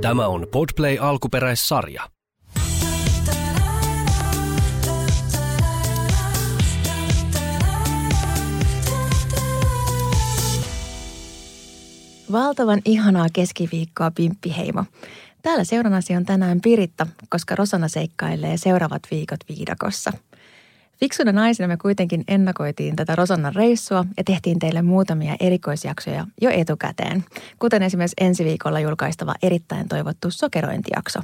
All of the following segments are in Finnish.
Tämä on Podplay alkuperäissarja. Valtavan ihanaa keskiviikkoa, Pimppiheimo. Täällä seurannasi on tänään Piritta, koska Rosana seikkailee seuraavat viikot viidakossa. Fiksuna naisina me kuitenkin ennakoitiin tätä Rosannan reissua ja tehtiin teille muutamia erikoisjaksoja jo etukäteen, kuten esimerkiksi ensi viikolla julkaistava erittäin toivottu sokerointijakso.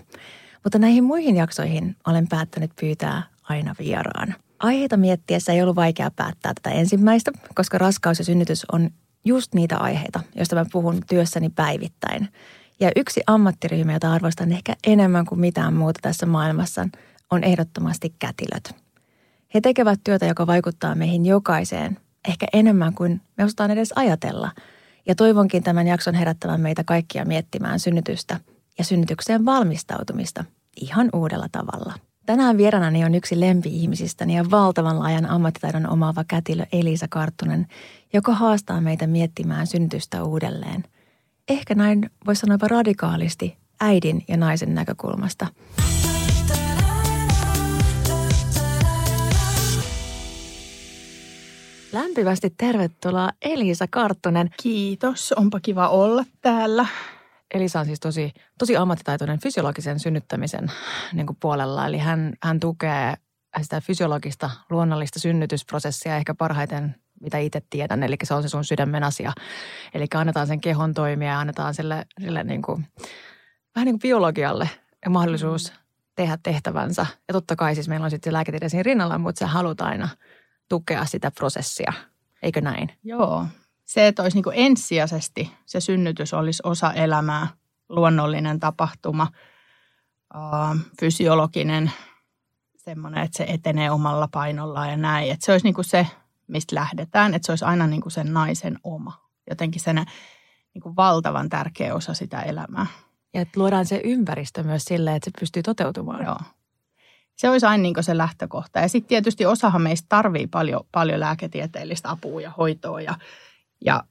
Mutta näihin muihin jaksoihin olen päättänyt pyytää aina vieraan. Aiheita miettiessä ei ollut vaikea päättää tätä ensimmäistä, koska raskaus ja synnytys on just niitä aiheita, joista mä puhun työssäni päivittäin. Ja yksi ammattiryhmä, jota arvostan ehkä enemmän kuin mitään muuta tässä maailmassa, on ehdottomasti kätilöt. He tekevät työtä, joka vaikuttaa meihin jokaiseen, ehkä enemmän kuin me osataan edes ajatella. Ja toivonkin tämän jakson herättävän meitä kaikkia miettimään synnytystä ja synnytykseen valmistautumista ihan uudella tavalla. Tänään vieranani on yksi lempi-ihmisistäni ja valtavan laajan ammattitaidon omaava kätilö Elisa Karttunen, joka haastaa meitä miettimään synnytystä uudelleen. Ehkä näin voisi sanoa radikaalisti äidin ja naisen näkökulmasta. Lämpimästi tervetuloa Elisa Karttunen. Kiitos, onpa kiva olla täällä. Elisa on siis tosi, tosi ammattitaitoinen fysiologisen synnyttämisen niin kuin puolella. Eli hän, hän tukee sitä fysiologista, luonnollista synnytysprosessia ehkä parhaiten, mitä itse tiedän. Eli se on se sun sydämen asia. Eli annetaan sen kehon toimia ja annetaan sille, sille niin kuin, vähän niin kuin biologialle mahdollisuus tehdä tehtävänsä. Ja totta kai siis meillä on sitten lääketiede siinä rinnalla, mutta se halutaan aina tukea sitä prosessia. Eikö näin? Joo, se, että olisi niin kuin ensisijaisesti se synnytys olisi osa elämää, luonnollinen tapahtuma, fysiologinen, semmoinen, että se etenee omalla painollaan ja näin. Että se olisi niin kuin se, mistä lähdetään, että se olisi aina niin kuin sen naisen oma. Jotenkin sen niin kuin valtavan tärkeä osa sitä elämää. Ja että luodaan se ympäristö myös sille, että se pystyy toteutumaan. Joo. Se olisi aina niin se lähtökohta. Ja sitten tietysti osahan meistä tarvii paljon, paljon lääketieteellistä apua ja hoitoa ja ja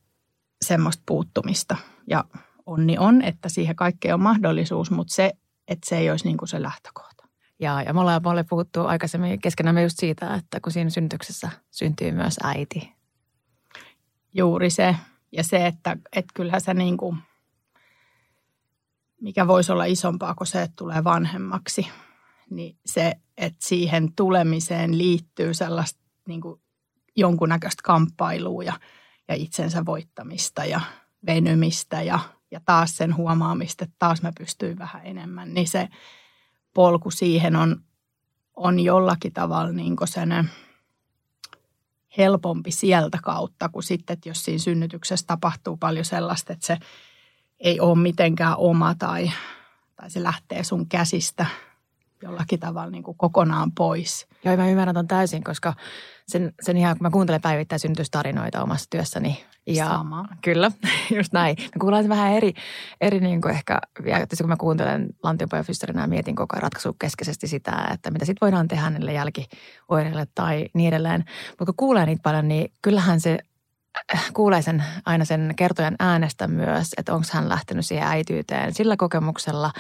semmoista puuttumista. Ja onni on, että siihen kaikkeen on mahdollisuus, mutta se, että se ei olisi niin se lähtökohta. Ja, ja me ollaan paljon puhuttu aikaisemmin keskenämme just siitä, että kun siinä syntyksessä syntyy myös äiti. Juuri se. Ja se, että, että kyllähän se niin kuin, mikä voisi olla isompaa kuin se, että tulee vanhemmaksi, niin se, että siihen tulemiseen liittyy sellaista niin kuin jonkunnäköistä kamppailua ja – ja itsensä voittamista ja venymistä ja, ja taas sen huomaamista, että taas mä pystyin vähän enemmän, niin se polku siihen on, on jollakin tavalla niin sen helpompi sieltä kautta kuin sitten, että jos siinä synnytyksessä tapahtuu paljon sellaista, että se ei ole mitenkään oma tai, tai se lähtee sun käsistä jollakin tavalla niin kuin kokonaan pois. Joo, mä ymmärrän ton täysin, koska sen, sen ihan kun mä kuuntelen päivittäin synnytystarinoita omassa työssäni. Ja Sama. Kyllä, just näin. Mä kuulen vähän eri, eri niin kuin ehkä, ja kun mä kuuntelen Lantiopoja Fysterinä ja mietin koko ajan ratkaisukeskeisesti sitä, että mitä sitten voidaan tehdä niille jälkioireille tai niin edelleen. Mutta kun kuulee niitä paljon, niin kyllähän se kuulee sen, aina sen kertojan äänestä myös, että onko hän lähtenyt siihen äityyteen sillä kokemuksella,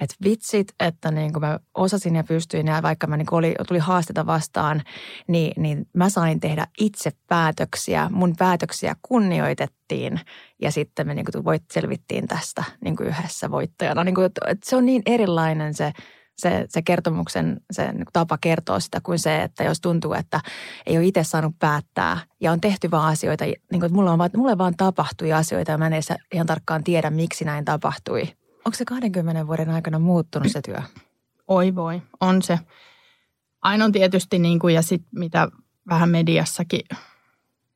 että vitsit, että niin kuin mä osasin ja pystyin ja vaikka mä niin oli, tuli haasteita vastaan, niin, niin mä sain tehdä itse päätöksiä. Mun päätöksiä kunnioitettiin ja sitten me niin kuin voit, selvittiin tästä niin kuin yhdessä voittajana. Niin kuin, että se on niin erilainen se se, se kertomuksen se niin tapa kertoa sitä kuin se, että jos tuntuu, että ei ole itse saanut päättää ja on tehty vaan asioita, niin kuin, että mulla, on vaan, mulle vaan tapahtui asioita ja mä en edes ihan tarkkaan tiedä, miksi näin tapahtui. Onko se 20 vuoden aikana muuttunut se työ? Oi voi, on se. Aina on tietysti, niin kuin, ja sitten mitä vähän mediassakin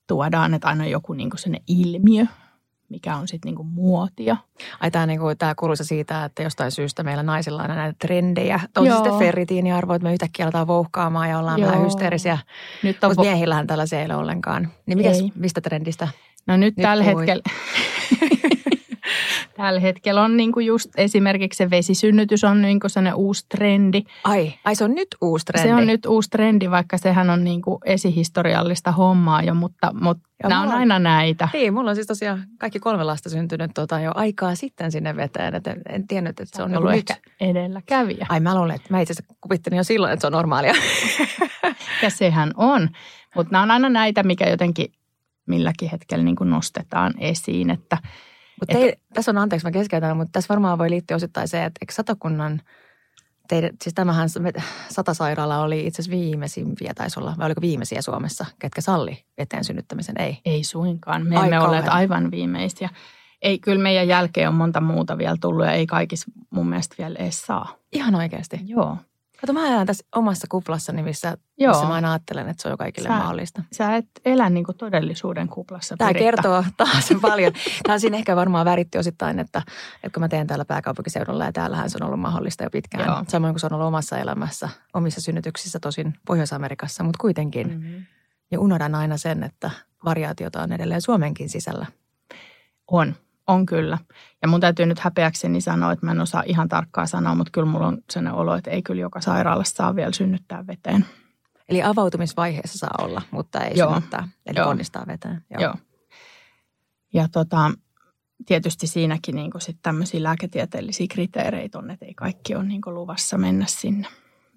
tuodaan, että aina on joku niin kuin ilmiö, mikä on sitten niinku muotia. Ai tämä niinku, tää kuuluisa siitä, että jostain syystä meillä naisilla on näitä trendejä. On Joo. sitten ferritiiniarvo, että me yhtäkkiä aletaan vouhkaamaan ja ollaan Joo. vähän hysteerisiä. Nyt on Mutta miehillähän tällaisia ei ole ollenkaan. Niin mikäs, mistä trendistä? No nyt, nyt tällä puhuit. hetkellä... Tällä hetkellä on niin kuin just esimerkiksi se vesisynnytys on niin kuin sellainen uusi trendi. Ai, ai se on nyt uusi trendi? Se on nyt uusi trendi, vaikka sehän on niin kuin esihistoriallista hommaa jo, mutta, mutta ja nämä on aina näitä. Niin, mulla on siis tosiaan kaikki kolme lasta syntynyt tota, jo aikaa sitten sinne veteen. Et en, en tiennyt, että se on ollut ehkä edelläkävijä. Ai mä luulen, että mä itse asiassa kuvittelin jo silloin, että se on normaalia. ja sehän on. Mutta nämä on aina näitä, mikä jotenkin milläkin hetkellä niin kuin nostetaan esiin, että – mutta että... tässä on, anteeksi mä keskeytän, mutta tässä varmaan voi liittyä osittain se, että eikö satakunnan, teidän, siis tämähän satasairaala oli itse asiassa viimeisimpiä taisi olla, vai oliko viimeisiä Suomessa, ketkä salli veteen synnyttämisen? Ei. Ei suinkaan, me emme ole aivan viimeisiä. Ei, kyllä meidän jälkeen on monta muuta vielä tullut ja ei kaikissa mun mielestä vielä edes saa. Ihan oikeasti? Joo. Kato, mä elän tässä omassa kuplassani, missä, Joo. missä mä aina ajattelen, että se on jo kaikille sä, mahdollista. Sä et elä niin kuin todellisuuden kuplassa. Tämä Piritta. kertoo taas paljon. Tämä on siinä ehkä varmaan väritti osittain, että, että kun mä teen täällä pääkaupunkiseudulla ja täällähän se on ollut mahdollista jo pitkään. Joo. Samoin kuin se on ollut omassa elämässä, omissa synnytyksissä, tosin Pohjois-Amerikassa, mutta kuitenkin. Mm-hmm. Ja unohdan aina sen, että variaatiota on edelleen Suomenkin sisällä. On. On kyllä. Ja mun täytyy nyt häpeäkseni sanoa, että mä en osaa ihan tarkkaa sanoa, mutta kyllä mulla on sellainen olo, että ei kyllä joka sairaalassa saa vielä synnyttää veteen. Eli avautumisvaiheessa saa olla, mutta ei Joo. synnyttää, eli Joo. ponnistaa veteen. Joo. Joo. Ja tota, tietysti siinäkin niin sit tämmöisiä lääketieteellisiä kriteereitä on, että ei kaikki ole niin luvassa mennä sinne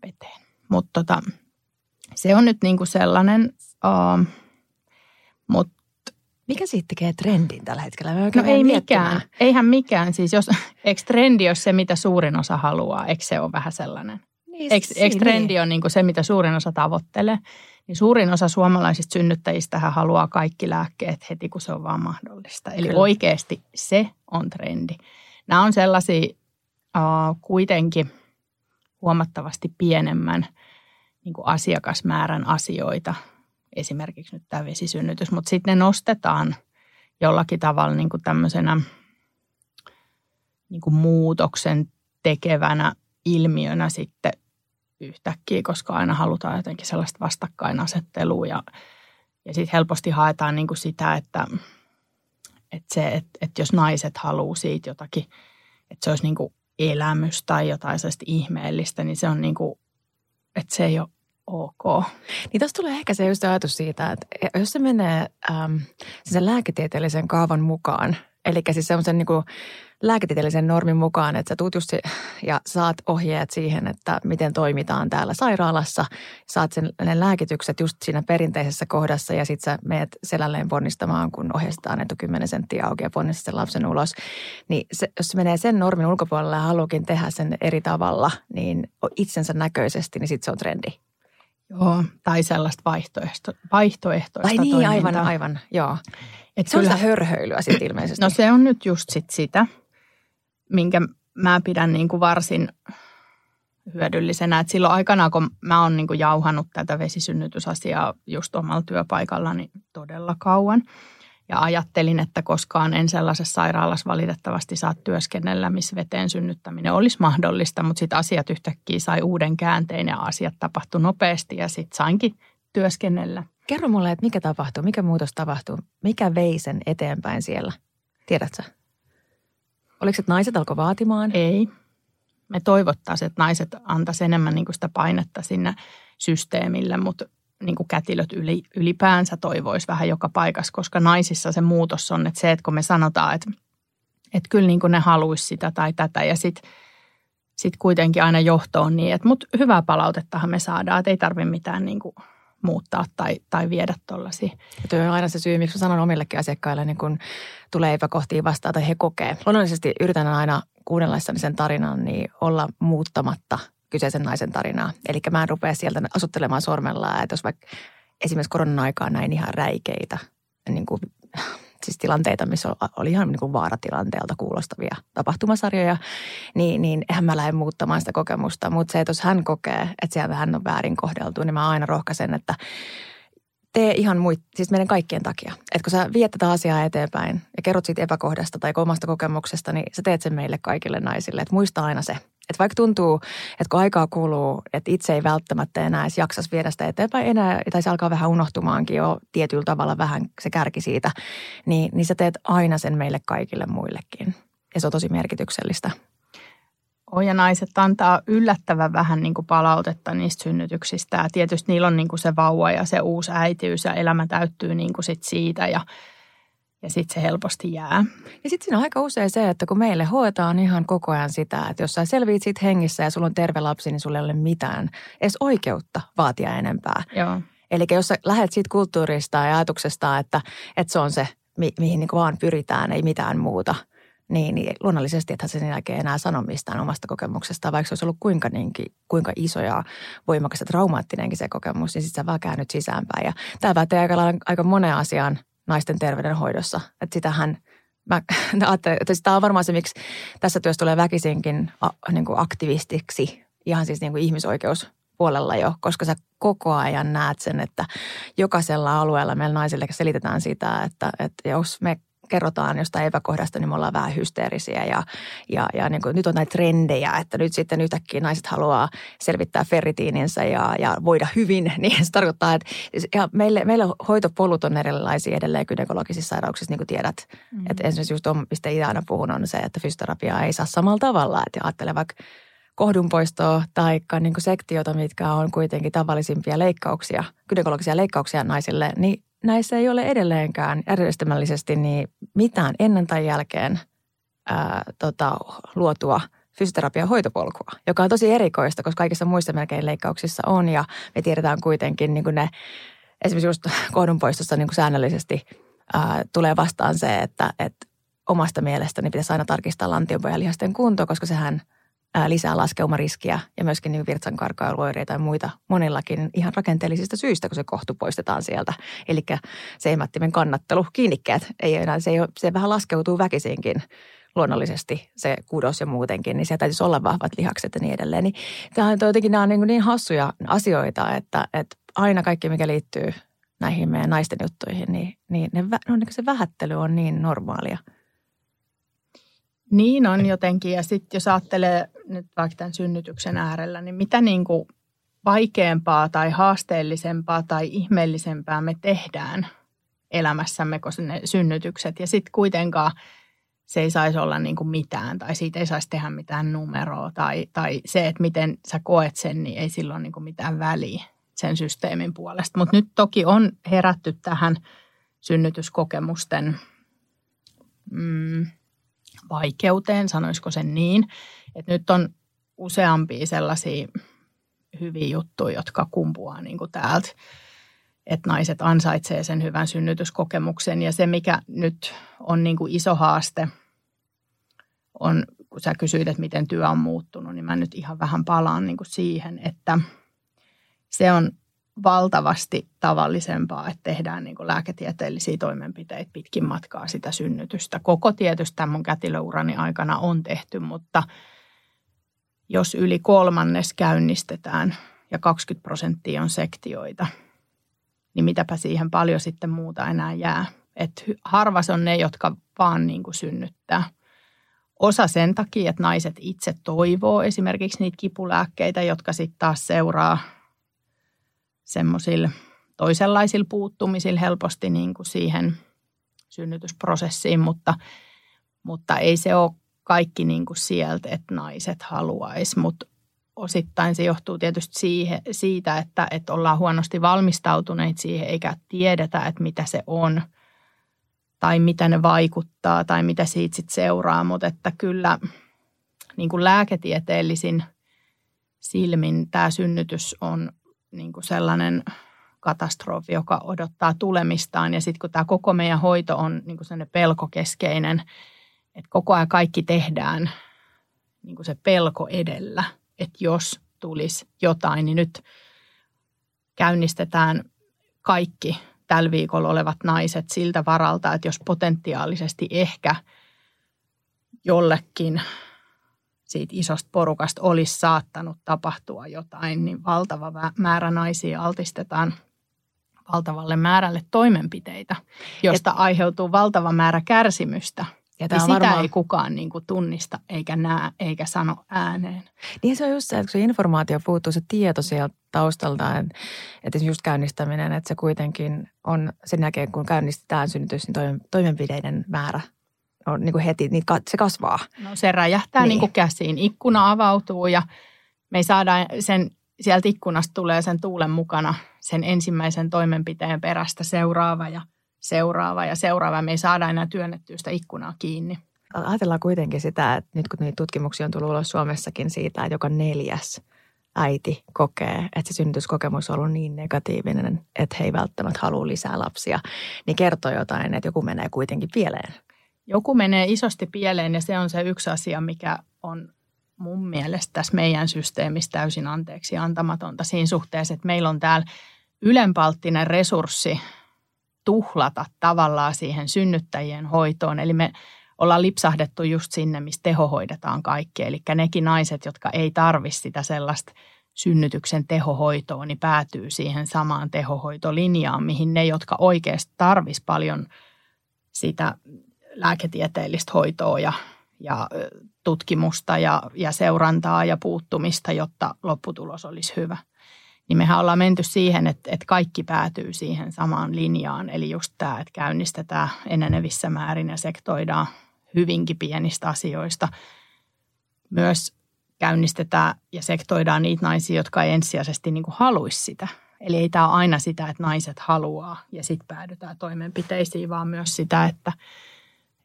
veteen. Mutta tota, se on nyt niin sellainen, uh, mutta mikä siitä tekee trendin tällä hetkellä? Mä no ei mikään. Eihän mikään. Siis jos, eikö trendi ole se, mitä suurin osa haluaa? Eikö se ole vähän sellainen? Niin, eikö, eikö trendi niin. ole niin se, mitä suurin osa tavoittelee? Niin suurin osa suomalaisista synnyttäjistä haluaa kaikki lääkkeet heti, kun se on vaan mahdollista. Eli Kyllä. oikeasti se on trendi. Nämä on sellaisia uh, kuitenkin huomattavasti pienemmän niin asiakasmäärän asioita – esimerkiksi nyt tämä vesisynnytys, mutta sitten ne nostetaan jollakin tavalla niin kuin tämmöisenä niin kuin muutoksen tekevänä ilmiönä sitten yhtäkkiä, koska aina halutaan jotenkin sellaista vastakkainasettelua ja, ja sitten helposti haetaan niin kuin sitä, että, että, se, että, että jos naiset haluaa siitä jotakin, että se olisi niin kuin elämys tai jotain sellaista ihmeellistä, niin se on niin kuin, että se ei ole ok. Niin tässä tulee ehkä se just ajatus siitä, että jos se menee äm, sen lääketieteellisen kaavan mukaan, eli siis semmoisen niin kuin lääketieteellisen normin mukaan, että sä tuut just ja saat ohjeet siihen, että miten toimitaan täällä sairaalassa. Saat sen, ne lääkitykset just siinä perinteisessä kohdassa ja sit sä meet selälleen ponnistamaan, kun ohjeistetaan että 10 senttiä auki ja ponnistat sen lapsen ulos. Niin se, jos se menee sen normin ulkopuolelle ja haluukin tehdä sen eri tavalla, niin itsensä näköisesti, niin sitten se on trendi. Joo, tai sellaista vaihtoehto, vaihtoehtoista Ai niin, toimintaa. aivan, aivan, joo. Et se kyllä, on sitä hörhöilyä sitten ilmeisesti. No se on nyt just sit sitä, minkä mä pidän niin kuin varsin hyödyllisenä. Et silloin aikanaan, kun mä oon niin kuin jauhannut tätä vesisynnytysasiaa just omalla työpaikallani todella kauan – ja ajattelin, että koskaan en sellaisessa sairaalassa valitettavasti saa työskennellä, missä veteen synnyttäminen olisi mahdollista, mutta sitten asiat yhtäkkiä sai uuden käänteen ja asiat tapahtui nopeasti ja sitten sainkin työskennellä. Kerro mulle, että mikä tapahtuu, mikä muutos tapahtuu, mikä vei sen eteenpäin siellä, tiedätkö Oliko se, että naiset alkoi vaatimaan? Ei. Me toivottaisiin, että naiset antaisivat enemmän niin sitä painetta sinne systeemille, mutta niin kuin kätilöt yli, ylipäänsä toivoisi vähän joka paikassa, koska naisissa se muutos on, että se, että kun me sanotaan, että, että kyllä niin kuin ne haluaisi sitä tai tätä ja sitten sit kuitenkin aina johto on niin, että mutta hyvää palautettahan me saadaan, että ei tarvitse mitään niin kuin muuttaa tai, tai viedä tuollaisia. Tuo on aina se syy, miksi sanon omillekin asiakkaille, niin kun tulee epäkohtia vastaan tai he kokee. Luonnollisesti yritän aina kuunnellessani sen tarinan, niin olla muuttamatta – kyseisen naisen tarinaa. Eli mä en rupea sieltä asuttelemaan sormella, että jos vaikka esimerkiksi koronan aikaan näin ihan räikeitä niin kuin, siis tilanteita, missä oli ihan niin kuin vaaratilanteelta kuulostavia tapahtumasarjoja, niin, niin eihän mä lähde muuttamaan sitä kokemusta. Mutta se, että jos hän kokee, että sieltä hän on väärin kohdeltu, niin mä aina rohkaisen, että tee ihan muit, siis meidän kaikkien takia. Että kun sä viet tätä asiaa eteenpäin ja kerrot siitä epäkohdasta tai omasta kokemuksesta, niin sä teet sen meille kaikille naisille. Että muista aina se, että vaikka tuntuu, että kun aikaa kuluu, että itse ei välttämättä enää edes jaksas viedä sitä eteenpäin enää, tai se alkaa vähän unohtumaankin jo tietyllä tavalla vähän se kärki siitä, niin, niin sä teet aina sen meille kaikille muillekin. ja se on tosi merkityksellistä. naiset antaa yllättävän vähän niin kuin palautetta niistä synnytyksistä. Ja tietysti niillä on niin kuin se vauva ja se uusi äitiys ja elämä täyttyy niin kuin sit siitä ja, ja sitten se helposti jää. Ja sitten siinä on aika usein se, että kun meille hoetaan ihan koko ajan sitä, että jos sä selviit siitä hengissä ja sulla on terve lapsi, niin sulla ei ole mitään edes oikeutta vaatia enempää. Joo. Eli jos sä lähdet siitä kulttuurista ja ajatuksesta, että, että se on se, mi- mihin niin vaan pyritään, ei mitään muuta, niin, niin luonnollisesti että sen jälkeen enää sano mistään omasta kokemuksesta, vaikka se olisi ollut kuinka, niinkin, kuinka iso ja voimakas ja traumaattinenkin se kokemus, niin sitten sä vaan käännyt sisäänpäin. Ja tämä pätee aika, aika monen asian naisten terveydenhoidossa, että sitähän mä ajattelen, että tämä on varmaan se, miksi tässä työssä tulee väkisinkin a, niin kuin aktivistiksi, ihan siis niin kuin ihmisoikeus puolella jo, koska sä koko ajan näet sen, että jokaisella alueella meillä naisille selitetään sitä, että, että jos me kerrotaan jostain epäkohdasta, niin me ollaan vähän hysteerisiä ja, ja, ja niin kuin, nyt on näitä trendejä, että nyt sitten yhtäkkiä naiset haluaa selvittää ferritiininsä ja, ja voida hyvin, niin se tarkoittaa, että ja meille, meille hoitopolut on erilaisia edelleen gynekologisissa sairauksissa, niin kuin tiedät. Mm. Että esimerkiksi just on, mistä itse aina puhun, on se, että fysioterapiaa ei saa samalla tavalla, että ajattele vaikka kohdunpoistoa tai niin sektiota, mitkä on kuitenkin tavallisimpia leikkauksia, gynekologisia leikkauksia naisille, niin näissä ei ole edelleenkään järjestelmällisesti niin mitään ennen tai jälkeen ää, tota, luotua fysioterapian hoitopolkua, joka on tosi erikoista, koska kaikissa muissa melkein leikkauksissa on. Ja me tiedetään kuitenkin niin kuin ne, esimerkiksi just kohdunpoistossa niin kuin säännöllisesti ää, tulee vastaan se, että, että omasta mielestäni pitäisi aina tarkistaa lantiopohjalihasten kunto, koska sehän – lisää laskeumariskiä ja myöskin niin virtsankarkailuoireita ja muita monillakin ihan rakenteellisista syistä, kun se kohtu poistetaan sieltä. Eli seimättimen kannattelu, kiinnikkeet, ei enää, se, ei ole, se vähän laskeutuu väkisinkin luonnollisesti se kudos ja muutenkin, niin sieltä täytyisi olla vahvat lihakset ja niin edelleen. Niin tämä on jotenkin nämä on niin, niin hassuja asioita, että, että aina kaikki, mikä liittyy näihin meidän naisten juttuihin, niin, niin, ne, no, niin se vähättely on niin normaalia – niin on jotenkin. Ja sitten jos ajattelee nyt vaikka tämän synnytyksen äärellä, niin mitä niin kuin vaikeampaa tai haasteellisempaa tai ihmeellisempää me tehdään elämässämme kuin ne synnytykset. Ja sitten kuitenkaan se ei saisi olla niin kuin mitään tai siitä ei saisi tehdä mitään numeroa tai, tai se, että miten sä koet sen, niin ei silloin niin kuin mitään väliä sen systeemin puolesta. Mutta nyt toki on herätty tähän synnytyskokemusten mm, vaikeuteen, sanoisiko sen niin. Että nyt on useampia sellaisia hyviä juttuja, jotka kumpuaa niin kuin täältä, että naiset ansaitsee sen hyvän synnytyskokemuksen. Ja se, mikä nyt on niin kuin iso haaste, on, kun sä kysyit, että miten työ on muuttunut, niin mä nyt ihan vähän palaan niin kuin siihen, että se on valtavasti tavallisempaa, että tehdään niin lääketieteellisiä toimenpiteitä pitkin matkaa sitä synnytystä. Koko tietysti tämän mun kätilöurani aikana on tehty, mutta jos yli kolmannes käynnistetään ja 20 prosenttia on sektioita, niin mitäpä siihen paljon sitten muuta enää jää. Et harvas on ne, jotka vaan niin kuin synnyttää. Osa sen takia, että naiset itse toivoo esimerkiksi niitä kipulääkkeitä, jotka sitten taas seuraa semmoisilla toisenlaisilla puuttumisilla helposti niin kuin siihen synnytysprosessiin, mutta, mutta ei se ole kaikki niin kuin sieltä, että naiset haluaisi, mutta osittain se johtuu tietysti siitä, että, että ollaan huonosti valmistautuneet siihen eikä tiedetä, että mitä se on tai mitä ne vaikuttaa tai mitä siitä sitten seuraa, mutta että kyllä niin kuin lääketieteellisin silmin tämä synnytys on niin kuin sellainen katastrofi, joka odottaa tulemistaan. Ja sitten kun tämä koko meidän hoito on niin kuin sellainen pelkokeskeinen, että koko ajan kaikki tehdään niin kuin se pelko edellä, että jos tulisi jotain, niin nyt käynnistetään kaikki tällä viikolla olevat naiset siltä varalta, että jos potentiaalisesti ehkä jollekin siitä isosta porukasta olisi saattanut tapahtua jotain, niin valtava määrä naisia altistetaan valtavalle määrälle toimenpiteitä, josta Et, aiheutuu valtava määrä kärsimystä. Ja niin sitä varmaan... ei kukaan niin kuin tunnista eikä näe eikä sano ääneen. Niin se on just se, että kun se informaatio puuttuu, se tieto sieltä taustalta, että, että just käynnistäminen, että se kuitenkin on sen jälkeen, kun käynnistetään synnytys, niin toimenpideiden määrä no, niin kuin heti, niin se kasvaa? No se räjähtää niin. Niin kuin käsiin. Ikkuna avautuu ja me ei saada sen, sieltä ikkunasta tulee sen tuulen mukana sen ensimmäisen toimenpiteen perästä seuraava ja seuraava ja seuraava. Me ei saada enää työnnettyä sitä ikkunaa kiinni. Ajatellaan kuitenkin sitä, että nyt kun niitä tutkimuksia on tullut ulos Suomessakin siitä, että joka neljäs äiti kokee, että se synnytyskokemus on ollut niin negatiivinen, että he ei välttämättä halua lisää lapsia, niin kertoo jotain, että joku menee kuitenkin pieleen. Joku menee isosti pieleen ja se on se yksi asia, mikä on mun mielestä tässä meidän systeemissä täysin anteeksi antamatonta siinä suhteessa, että meillä on täällä ylenpalttinen resurssi tuhlata tavallaan siihen synnyttäjien hoitoon. Eli me ollaan lipsahdettu just sinne, missä tehohoidetaan kaikki. Eli nekin naiset, jotka ei tarvi sitä sellaista synnytyksen tehohoitoa, niin päätyy siihen samaan tehohoitolinjaan, mihin ne, jotka oikeasti tarvis paljon sitä lääketieteellistä hoitoa ja, ja tutkimusta ja, ja seurantaa ja puuttumista, jotta lopputulos olisi hyvä. Niin mehän ollaan menty siihen, että, että kaikki päätyy siihen samaan linjaan. Eli just tämä, että käynnistetään enenevissä määrin ja sektoidaan hyvinkin pienistä asioista. Myös käynnistetään ja sektoidaan niitä naisia, jotka ei ensisijaisesti niin haluaisi sitä. Eli ei tämä ole aina sitä, että naiset haluaa ja sitten päädytään toimenpiteisiin, vaan myös sitä, että,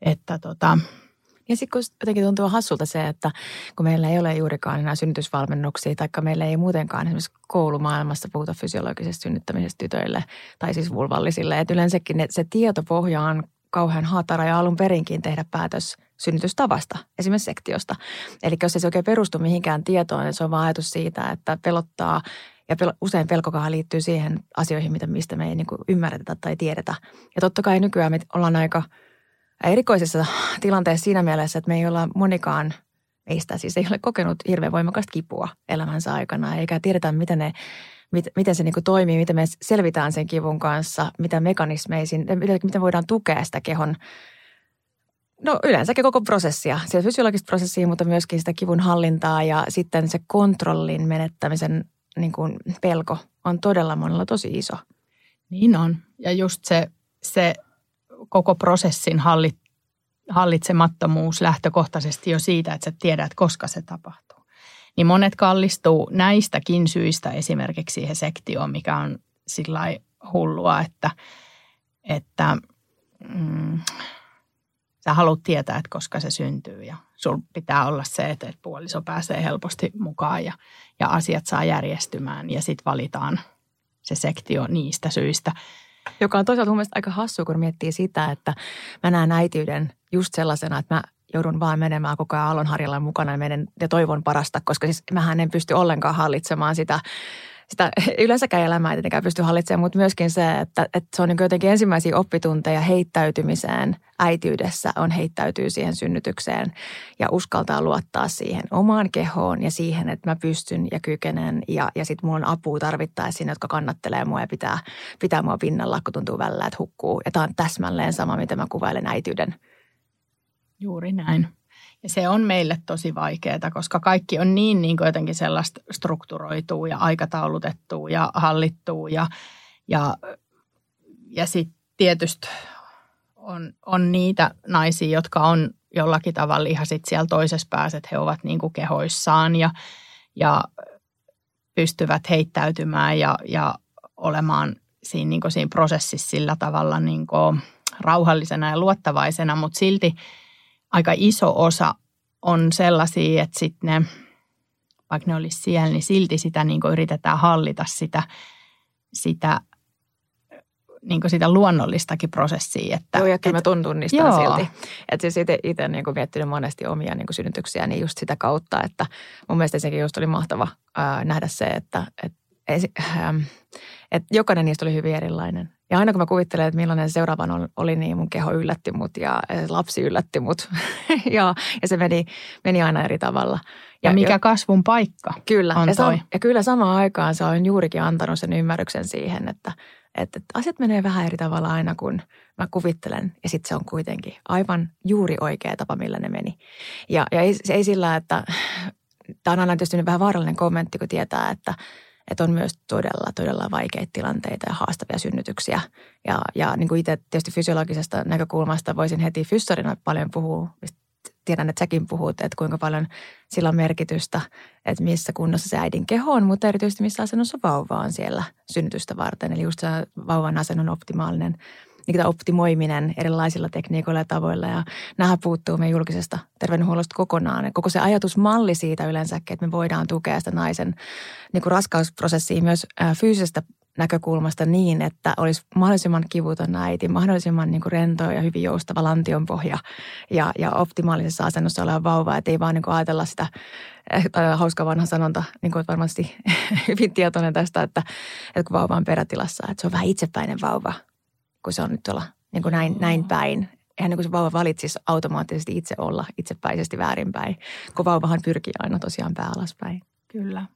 että tota, ja sitten kun jotenkin tuntuu hassulta se, että kun meillä ei ole juurikaan enää synnytysvalmennuksia, tai meillä ei muutenkaan esimerkiksi koulumaailmassa puhuta fysiologisesta synnyttämisestä tytöille tai siis vulvallisille. Että yleensäkin se tietopohja on kauhean haatara ja alun perinkin tehdä päätös synnytystavasta, esimerkiksi sektiosta. Eli jos ei se oikein perustu mihinkään tietoon, niin se on vaan ajatus siitä, että pelottaa ja pel- usein pelkokahan liittyy siihen asioihin, mitä, mistä me ei niin ymmärretä tai tiedetä. Ja totta kai nykyään me ollaan aika erikoisessa tilanteessa siinä mielessä, että me ei olla monikaan meistä siis ei ole kokenut hirveän voimakasta kipua elämänsä aikana, eikä tiedetä, miten ne mit, miten se niin kuin toimii, miten me selvitään sen kivun kanssa, mitä mekanismeisin, miten voidaan tukea sitä kehon, no yleensäkin koko prosessia, se fysiologista prosessia, mutta myöskin sitä kivun hallintaa ja sitten se kontrollin menettämisen niin kuin pelko on todella monella tosi iso. Niin on. Ja just se, se koko prosessin hallit, hallitsemattomuus lähtökohtaisesti jo siitä, että sä tiedät, koska se tapahtuu. Niin monet kallistuu näistäkin syistä. Esimerkiksi siihen sektioon, mikä on sillä hullua, että, että mm, sä haluat tietää, että koska se syntyy. Ja sul pitää olla se, että, puoliso pääsee helposti mukaan ja, ja asiat saa järjestymään. Ja sitten valitaan se sektio niistä syistä. Joka on toisaalta mun mielestä aika hassu, kun miettii sitä, että mä näen äitiyden just sellaisena, että mä joudun vaan menemään koko ajan aallonharjalla mukana ja, menen, ja toivon parasta, koska siis mähän en pysty ollenkaan hallitsemaan sitä, sitä yleensäkään elämää ei tietenkään pysty hallitsemaan, mutta myöskin se, että, että se on niin jotenkin ensimmäisiä oppitunteja heittäytymiseen äityydessä on heittäytyy siihen synnytykseen ja uskaltaa luottaa siihen omaan kehoon ja siihen, että mä pystyn ja kykenen ja, ja sitten mulla on apua tarvittaessa jotka kannattelee mua ja pitää, pitää mua pinnalla, kun tuntuu välillä, että hukkuu. Ja tämä on täsmälleen sama, mitä mä kuvailen äityyden – Juuri näin. Se on meille tosi vaikeaa, koska kaikki on niin, niin kuin jotenkin sellaista strukturoituu ja aikataulutettuu ja hallittuu. Ja, ja, ja sitten tietysti on, on niitä naisia, jotka on jollakin tavalla ihan sit siellä toisessa päässä, että he ovat niin kuin kehoissaan ja, ja pystyvät heittäytymään ja, ja olemaan siinä, niin kuin siinä prosessissa sillä tavalla niin kuin rauhallisena ja luottavaisena, mutta silti – aika iso osa on sellaisia, että sitten ne, vaikka ne olisi siellä, niin silti sitä niin yritetään hallita sitä, sitä niin sitä luonnollistakin prosessia. Että, Joo, ja kyllä et, mä joo. silti. Että siis itse niin miettinyt monesti omia niin synnytyksiä, niin just sitä kautta, että mun mielestä sekin just oli mahtava ää, nähdä se, että et, ähm, et jokainen niistä oli hyvin erilainen. Ja aina kun mä kuvittelen, että millainen seuraavan oli, niin mun keho yllätti mut ja lapsi yllätti mut. ja, ja se meni, meni aina eri tavalla. Ja, ja mikä jo, kasvun paikka kyllä, on ja, toi. ja kyllä samaan aikaan se on juurikin antanut sen ymmärryksen siihen, että, että asiat menee vähän eri tavalla aina kuin mä kuvittelen. Ja sitten se on kuitenkin aivan juuri oikea tapa, millä ne meni. Ja, ja ei, se ei sillä, että tämä on aina tietysti vähän vaarallinen kommentti, kun tietää, että – että on myös todella, todella vaikeita tilanteita ja haastavia synnytyksiä. Ja, ja niin kuin itse tietysti fysiologisesta näkökulmasta voisin heti fyssarina paljon puhua, tiedän, että säkin puhut, että kuinka paljon sillä on merkitystä, että missä kunnossa se äidin keho on, mutta erityisesti missä asennossa vauva on siellä synnytystä varten. Eli just se vauvan asennon optimaalinen niin optimoiminen erilaisilla tekniikoilla ja tavoilla. Ja nämä puuttuu meidän julkisesta terveydenhuollosta kokonaan. koko se ajatusmalli siitä yleensäkin, että me voidaan tukea sitä naisen niin raskausprosessia myös fyysisestä näkökulmasta niin, että olisi mahdollisimman kivuton äiti, mahdollisimman niin kuin rento ja hyvin joustava lantionpohja ja, ja optimaalisessa asennossa oleva vauva, että ei vaan niin kuin ajatella sitä äh, hauska vanha sanonta, niin kuin varmasti hyvin tietoinen tästä, että, että kun vauva on perätilassa, että se on vähän itsepäinen vauva, kun se on nyt tuolla niin kuin näin, näin päin. Eihän niin kuin se vauva valitsisi automaattisesti itse olla itsepäisesti väärinpäin, kun vauvahan pyrkii aina tosiaan pää alaspäin. Kyllä.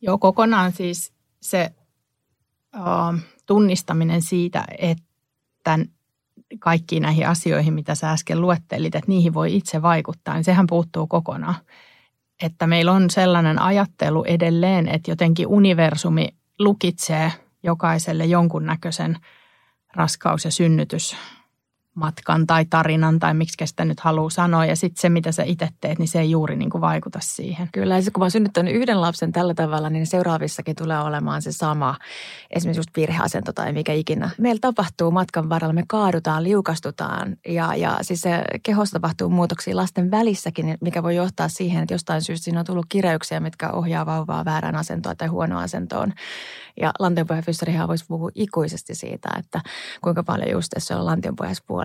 Joo, kokonaan siis se tunnistaminen siitä, että kaikkiin näihin asioihin, mitä sä äsken luettelit, että niihin voi itse vaikuttaa, niin sehän puuttuu kokonaan. Että meillä on sellainen ajattelu edelleen, että jotenkin universumi lukitsee jokaiselle jonkunnäköisen raskaus- ja synnytys matkan tai tarinan tai miksi sitä nyt haluaa sanoa. Ja sitten se, mitä sä itse teet, niin se ei juuri niin kuin vaikuta siihen. Kyllä, ja kun mä oon synnyttänyt yhden lapsen tällä tavalla, niin seuraavissakin tulee olemaan se sama. Esimerkiksi just virheasento tai mikä ikinä. Meillä tapahtuu matkan varrella, me kaadutaan, liukastutaan ja, ja siis se kehossa tapahtuu muutoksia lasten välissäkin, mikä voi johtaa siihen, että jostain syystä siinä on tullut kireyksiä, mitkä ohjaa vauvaa väärään asentoon tai huonoon asentoon. Ja lantionpohjafyssarihan voisi puhua ikuisesti siitä, että kuinka paljon just tässä on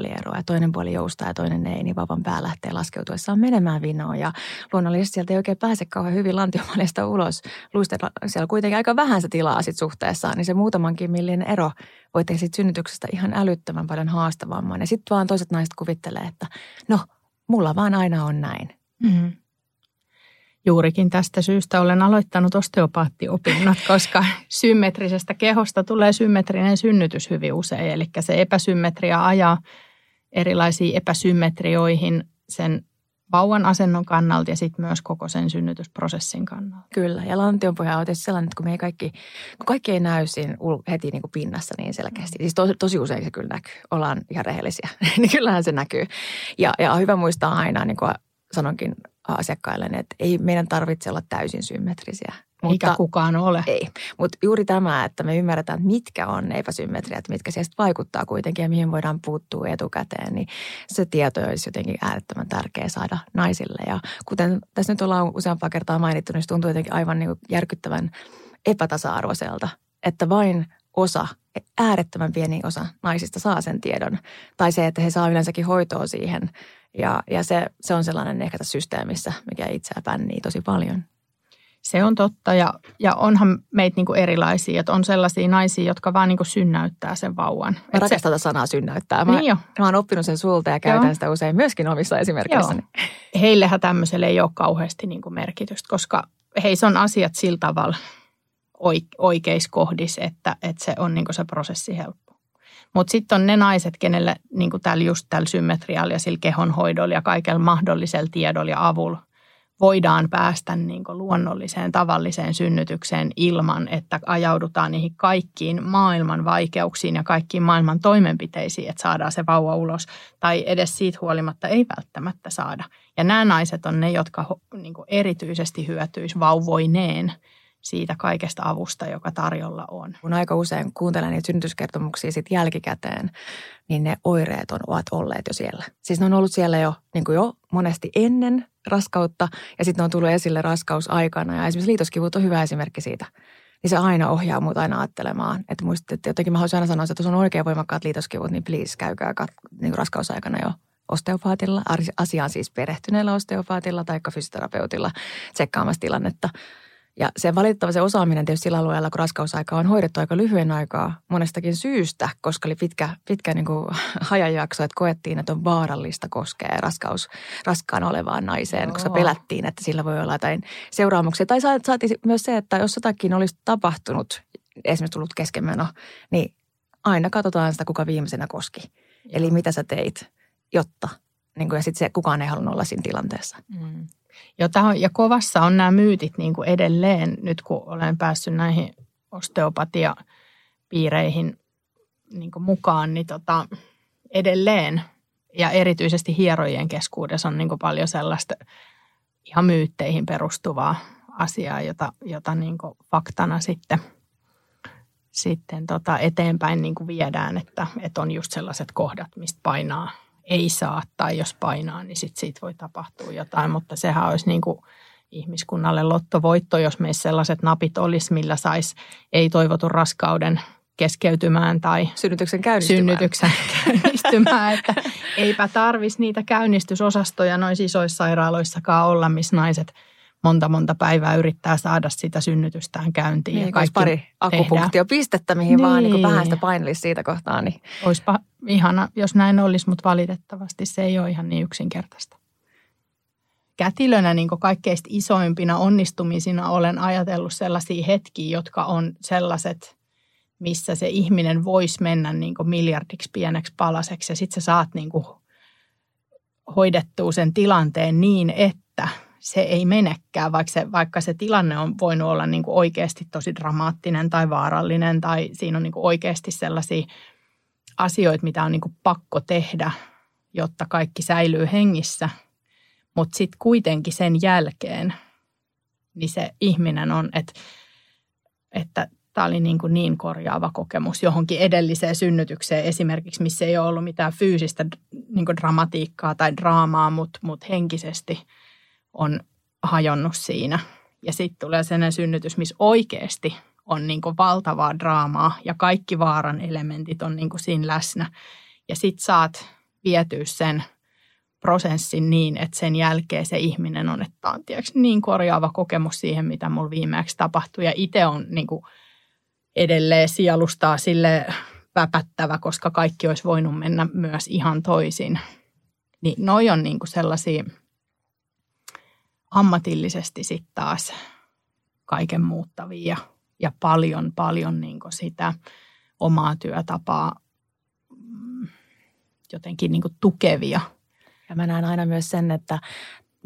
lantionpohjassa puolieroa ja toinen puoli joustaa ja toinen ei, niin vauvan pää lähtee laskeutuessaan menemään vinoon. Ja luonnollisesti sieltä ei oikein pääse kauhean hyvin lantionpohjasta ulos. Luistella siellä kuitenkin aika vähän se tilaa sit suhteessaan, niin se muutamankin millinen ero voi tehdä sit synnytyksestä ihan älyttömän paljon haastavamman. Ja sitten vaan toiset naiset kuvittelee, että no, mulla vaan aina on näin. Mm-hmm. Juurikin tästä syystä olen aloittanut osteopaattiopinnot, koska symmetrisestä kehosta tulee symmetrinen synnytys hyvin usein. Eli se epäsymmetria ajaa erilaisiin epäsymmetrioihin sen vauvan asennon kannalta ja sitten myös koko sen synnytysprosessin kannalta. Kyllä, ja lantionpohja on tietysti sellainen, että kun me ei kaikki, kun kaikki ei näy siinä heti niin kuin pinnassa niin selkeästi. Siis tosi, tosi usein se kyllä näkyy, ollaan ihan rehellisiä, niin kyllähän se näkyy. Ja, ja on hyvä muistaa aina, niin kuin sanonkin asiakkaille, että ei meidän tarvitse olla täysin symmetrisiä. Mutta, Eikä kukaan ole. Ei, mutta juuri tämä, että me ymmärretään, että mitkä on epäsymmetriat, mitkä sieltä vaikuttaa kuitenkin ja mihin voidaan puuttua etukäteen, niin se tieto olisi jotenkin äärettömän tärkeä saada naisille. Ja kuten tässä nyt ollaan useampaa kertaa mainittu, niin se tuntuu jotenkin aivan niin järkyttävän epätasa-arvoiselta, että vain osa, äärettömän pieni osa naisista saa sen tiedon. Tai se, että he saa yleensäkin hoitoa siihen – ja, ja se, se on sellainen ehkä tässä systeemissä, mikä itseä pännii tosi paljon. Se on totta ja, ja onhan meitä niinku erilaisia, että on sellaisia naisia, jotka vaan niinku synnäyttää sen vauvan. Mä rakastan tätä sanaa synnäyttää. Mä, niin jo. mä oon oppinut sen sulta ja käytän Joo. sitä usein myöskin omissa esimerkkeissä. Heillehän tämmöiselle ei ole kauheasti niinku merkitystä, koska heissä on asiat sillä tavalla oikeissa kohdissa, että, että se on niinku se prosessi helppo. Mutta sitten on ne naiset, kenelle niin tällä just tällä symmetrialla ja sillä kehonhoidolla ja kaikella mahdollisella tiedolla ja avulla voidaan päästä niin luonnolliseen tavalliseen synnytykseen ilman, että ajaudutaan niihin kaikkiin maailman vaikeuksiin ja kaikkiin maailman toimenpiteisiin, että saadaan se vauva ulos. Tai edes siitä huolimatta ei välttämättä saada. Ja nämä naiset on ne, jotka niin erityisesti hyötyisivät vauvoineen – siitä kaikesta avusta, joka tarjolla on. Kun aika usein kuuntelen niitä synnytyskertomuksia sitten jälkikäteen, niin ne oireet on, ovat olleet jo siellä. Siis ne on ollut siellä jo, niin kuin jo monesti ennen raskautta ja sitten on tullut esille raskausaikana. Ja esimerkiksi liitoskivut on hyvä esimerkki siitä. Niin se aina ohjaa mut aina ajattelemaan, että muistat, että jotenkin mä haluaisin aina sanoa, että jos on oikein voimakkaat liitoskivut, niin please käykää kat- niin raskausaikana jo osteopaatilla, asiaan siis perehtyneellä osteopaatilla tai fysioterapeutilla tsekkaamassa tilannetta – ja se valitettava se osaaminen tietysti sillä alueella, kun raskausaika on hoidettu aika lyhyen aikaa monestakin syystä, koska oli pitkä, pitkä niin kuin hajanjakso, että koettiin, että on vaarallista koskea raskaus, raskaan olevaan naiseen, Joo. koska pelättiin, että sillä voi olla jotain seuraamuksia. Tai saatiin myös se, että jos jotakin olisi tapahtunut, esimerkiksi tullut keskenmeno, niin aina katsotaan sitä, kuka viimeisenä koski. Eli mitä sä teit, jotta, niin kuin, ja sitten se kukaan ei halunnut olla siinä tilanteessa. Mm. Jota, ja kovassa on nämä myytit niin kuin edelleen, nyt kun olen päässyt näihin osteopatiapiireihin niin kuin mukaan, niin tota, edelleen. Ja erityisesti hierojien keskuudessa on niin kuin paljon sellaista ihan myytteihin perustuvaa asiaa, jota, jota niin kuin faktana sitten, sitten tota eteenpäin niin kuin viedään, että, että on just sellaiset kohdat, mistä painaa ei saa tai jos painaa, niin sit siitä voi tapahtua jotain, mutta sehän olisi niin kuin ihmiskunnalle lottovoitto, jos meissä sellaiset napit olisi, millä saisi ei-toivotun raskauden keskeytymään tai synnytyksen käynnistymään. Synnytyksen käynnistymään, että eipä tarvisi niitä käynnistysosastoja noissa isoissa sairaaloissakaan olla, missä naiset monta monta päivää yrittää saada sitä synnytystään käyntiin. Niin, ja kaikki pari akupunktiopistettä, mihin niin. vaan niin vähän sitä painellisi siitä kohtaa. Niin. Olisipa ihana, jos näin olisi, mutta valitettavasti se ei ole ihan niin yksinkertaista. Kätilönä niin kaikkein isoimpina onnistumisina olen ajatellut sellaisia hetkiä, jotka on sellaiset – missä se ihminen voisi mennä niin kuin miljardiksi pieneksi palaseksi ja sitten sä saat niin kuin hoidettua sen tilanteen niin, että se ei menekään, vaikka se, vaikka se tilanne on voinut olla niin kuin oikeasti tosi dramaattinen tai vaarallinen tai siinä on niin kuin oikeasti sellaisia asioita, mitä on niin kuin pakko tehdä, jotta kaikki säilyy hengissä. Mutta sitten kuitenkin sen jälkeen, niin se ihminen on, että, että tämä oli niin, kuin niin korjaava kokemus johonkin edelliseen synnytykseen esimerkiksi, missä ei ole ollut mitään fyysistä niin kuin dramatiikkaa tai draamaa, mutta, mutta henkisesti on hajonnut siinä. Ja sitten tulee sellainen synnytys, missä oikeasti on niin kuin valtavaa draamaa ja kaikki vaaran elementit on niin kuin siinä läsnä. Ja sitten saat vietyä sen prosessin niin, että sen jälkeen se ihminen on, että on tiedätkö, niin korjaava kokemus siihen, mitä mulla viimeksi tapahtui. Ja itse on niin kuin edelleen sielustaa sille väpättävä, koska kaikki olisi voinut mennä myös ihan toisin. Niin noi on niin kuin sellaisia ammatillisesti sitten taas kaiken muuttavia ja paljon, paljon niin sitä omaa työtapaa mm, jotenkin niin tukevia. Ja mä näen aina myös sen, että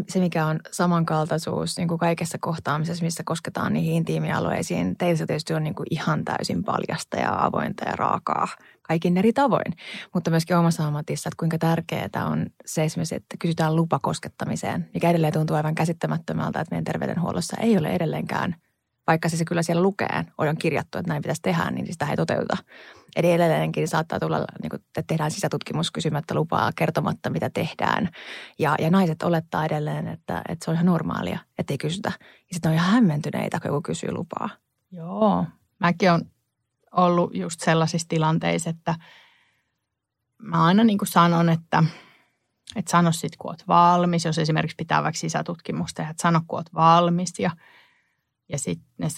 se, mikä on samankaltaisuus niin kuin kaikessa kohtaamisessa, missä kosketaan niihin intiimialueisiin, teillä se tietysti on niin kuin ihan täysin paljasta ja avointa ja raakaa kaikin eri tavoin. Mutta myöskin omassa ammatissa, että kuinka tärkeää on se esimerkiksi, että kysytään lupa koskettamiseen, mikä edelleen tuntuu aivan käsittämättömältä, että meidän terveydenhuollossa ei ole edelleenkään – vaikka se, se kyllä siellä lukee, on kirjattu, että näin pitäisi tehdä, niin sitä ei toteuta. Eli edelleenkin saattaa tulla, niin kuin, että tehdään sisätutkimus kysymättä lupaa, kertomatta mitä tehdään. Ja, ja naiset olettaa edelleen, että, että se on ihan normaalia, että ei kysytä. Ja sitten on ihan hämmentyneitä, kun joku kysyy lupaa. Joo, mäkin olen ollut just sellaisissa tilanteissa, että mä aina niin kuin sanon, että, että sano sitten, kun oot valmis. Jos esimerkiksi pitää vaikka sisätutkimusta että sano, kun oot valmis. Ja – ja sitten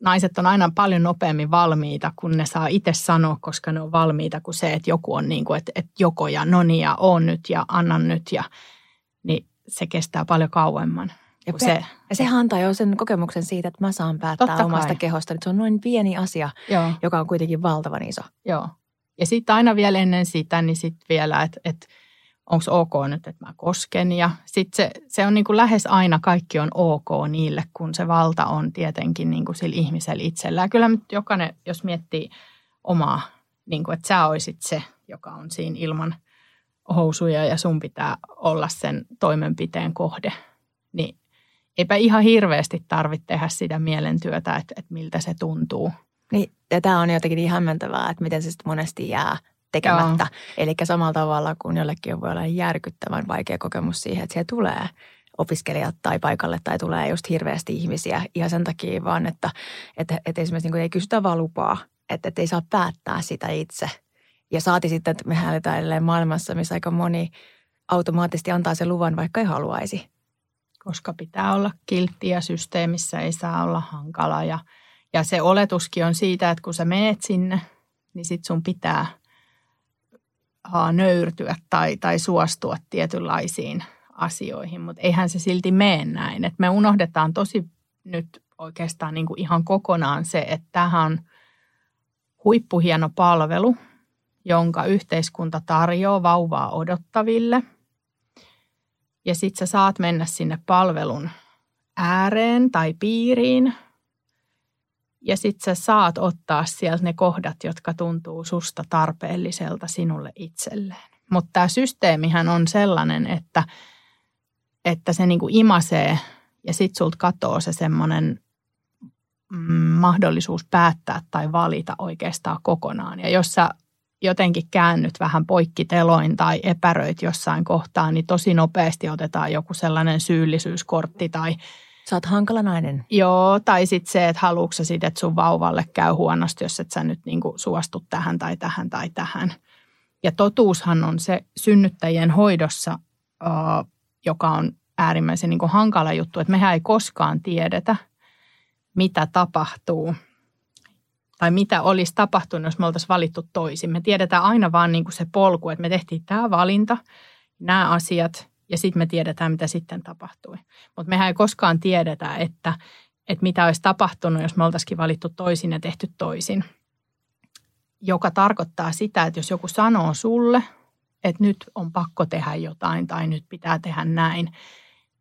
naiset on aina paljon nopeammin valmiita, kun ne saa itse sanoa, koska ne on valmiita kuin se, että joku on niin kuin, että, että joko ja no niin ja on nyt ja annan nyt ja niin se kestää paljon kauemman. Ja, pe- se, ja sehän antaa jo sen kokemuksen siitä, että mä saan päättää omasta kai. kehosta. Nyt se on noin pieni asia, Joo. joka on kuitenkin valtavan iso. Joo. Ja sitten aina vielä ennen sitä, niin sitten vielä, että, että onko ok nyt, että mä kosken. Ja sitten se, se on niin kuin lähes aina kaikki on ok niille, kun se valta on tietenkin niin kuin sillä ihmisellä itsellään. Kyllä nyt jokainen, jos miettii omaa, niin kuin, että sä olisit se, joka on siinä ilman housuja ja sun pitää olla sen toimenpiteen kohde, niin eipä ihan hirveästi tarvitse tehdä sitä mielentyötä, että, että miltä se tuntuu. Niin, ja tämä on jotenkin niin hämmentävää, että miten se sitten monesti jää tekemättä. Eli samalla tavalla kuin jollekin voi olla järkyttävän vaikea kokemus siihen, että siellä tulee opiskelijat tai paikalle tai tulee just hirveästi ihmisiä ihan sen takia vaan, että, että, että esimerkiksi niin ei kysytä vaan lupaa, että, että ei saa päättää sitä itse. Ja saati sitten, että me eletään maailmassa, missä aika moni automaattisesti antaa sen luvan, vaikka ei haluaisi. Koska pitää olla kiltti ja systeemissä ei saa olla hankala. Ja, ja se oletuskin on siitä, että kun sä menet sinne, niin sit sun pitää – nöyrtyä tai, tai suostua tietynlaisiin asioihin, mutta eihän se silti mene näin. Et me unohdetaan tosi nyt oikeastaan niin kuin ihan kokonaan se, että tähän on huippuhieno palvelu, jonka yhteiskunta tarjoaa vauvaa odottaville. Ja sit sä saat mennä sinne palvelun ääreen tai piiriin. Ja sit sä saat ottaa sieltä ne kohdat, jotka tuntuu susta tarpeelliselta sinulle itselleen. Mutta tämä systeemihän on sellainen, että, että se niinku imasee ja sit sulta katoo se semmoinen mm, mahdollisuus päättää tai valita oikeastaan kokonaan. Ja jos sä jotenkin käännyt vähän poikkiteloin tai epäröit jossain kohtaa, niin tosi nopeasti otetaan joku sellainen syyllisyyskortti tai Sä oot hankala nainen. Joo, tai sitten se, että haluatko siitä, että sun vauvalle käy huonosti, jos et sä nyt niinku suostu tähän tai tähän tai tähän. Ja totuushan on se synnyttäjien hoidossa, joka on äärimmäisen niinku hankala juttu, että mehän ei koskaan tiedetä, mitä tapahtuu tai mitä olisi tapahtunut, jos me oltaisiin valittu toisin. Me tiedetään aina vaan niin kuin se polku, että me tehtiin tämä valinta, nämä asiat ja sitten me tiedetään, mitä sitten tapahtui. Mutta mehän ei koskaan tiedetä, että, että mitä olisi tapahtunut, jos me oltaisiin valittu toisin ja tehty toisin. Joka tarkoittaa sitä, että jos joku sanoo sulle, että nyt on pakko tehdä jotain tai nyt pitää tehdä näin,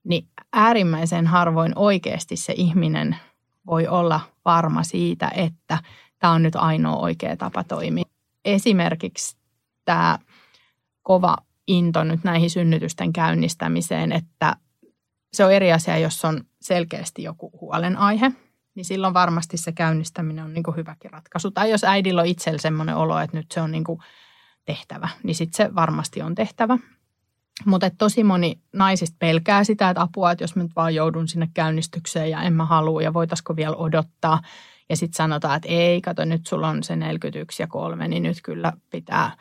niin äärimmäisen harvoin oikeasti se ihminen voi olla varma siitä, että tämä on nyt ainoa oikea tapa toimia. Esimerkiksi tämä kova into nyt näihin synnytysten käynnistämiseen, että se on eri asia, jos on selkeästi joku huolenaihe, niin silloin varmasti se käynnistäminen on niin kuin hyväkin ratkaisu. Tai jos äidillä on itsellä sellainen olo, että nyt se on niin kuin tehtävä, niin sitten se varmasti on tehtävä. Mutta tosi moni naisista pelkää sitä, että apua, että jos mä nyt vaan joudun sinne käynnistykseen ja en mä halua ja voitaisiko vielä odottaa. Ja sitten sanotaan, että ei, kato nyt sulla on se 41 ja kolme, niin nyt kyllä pitää,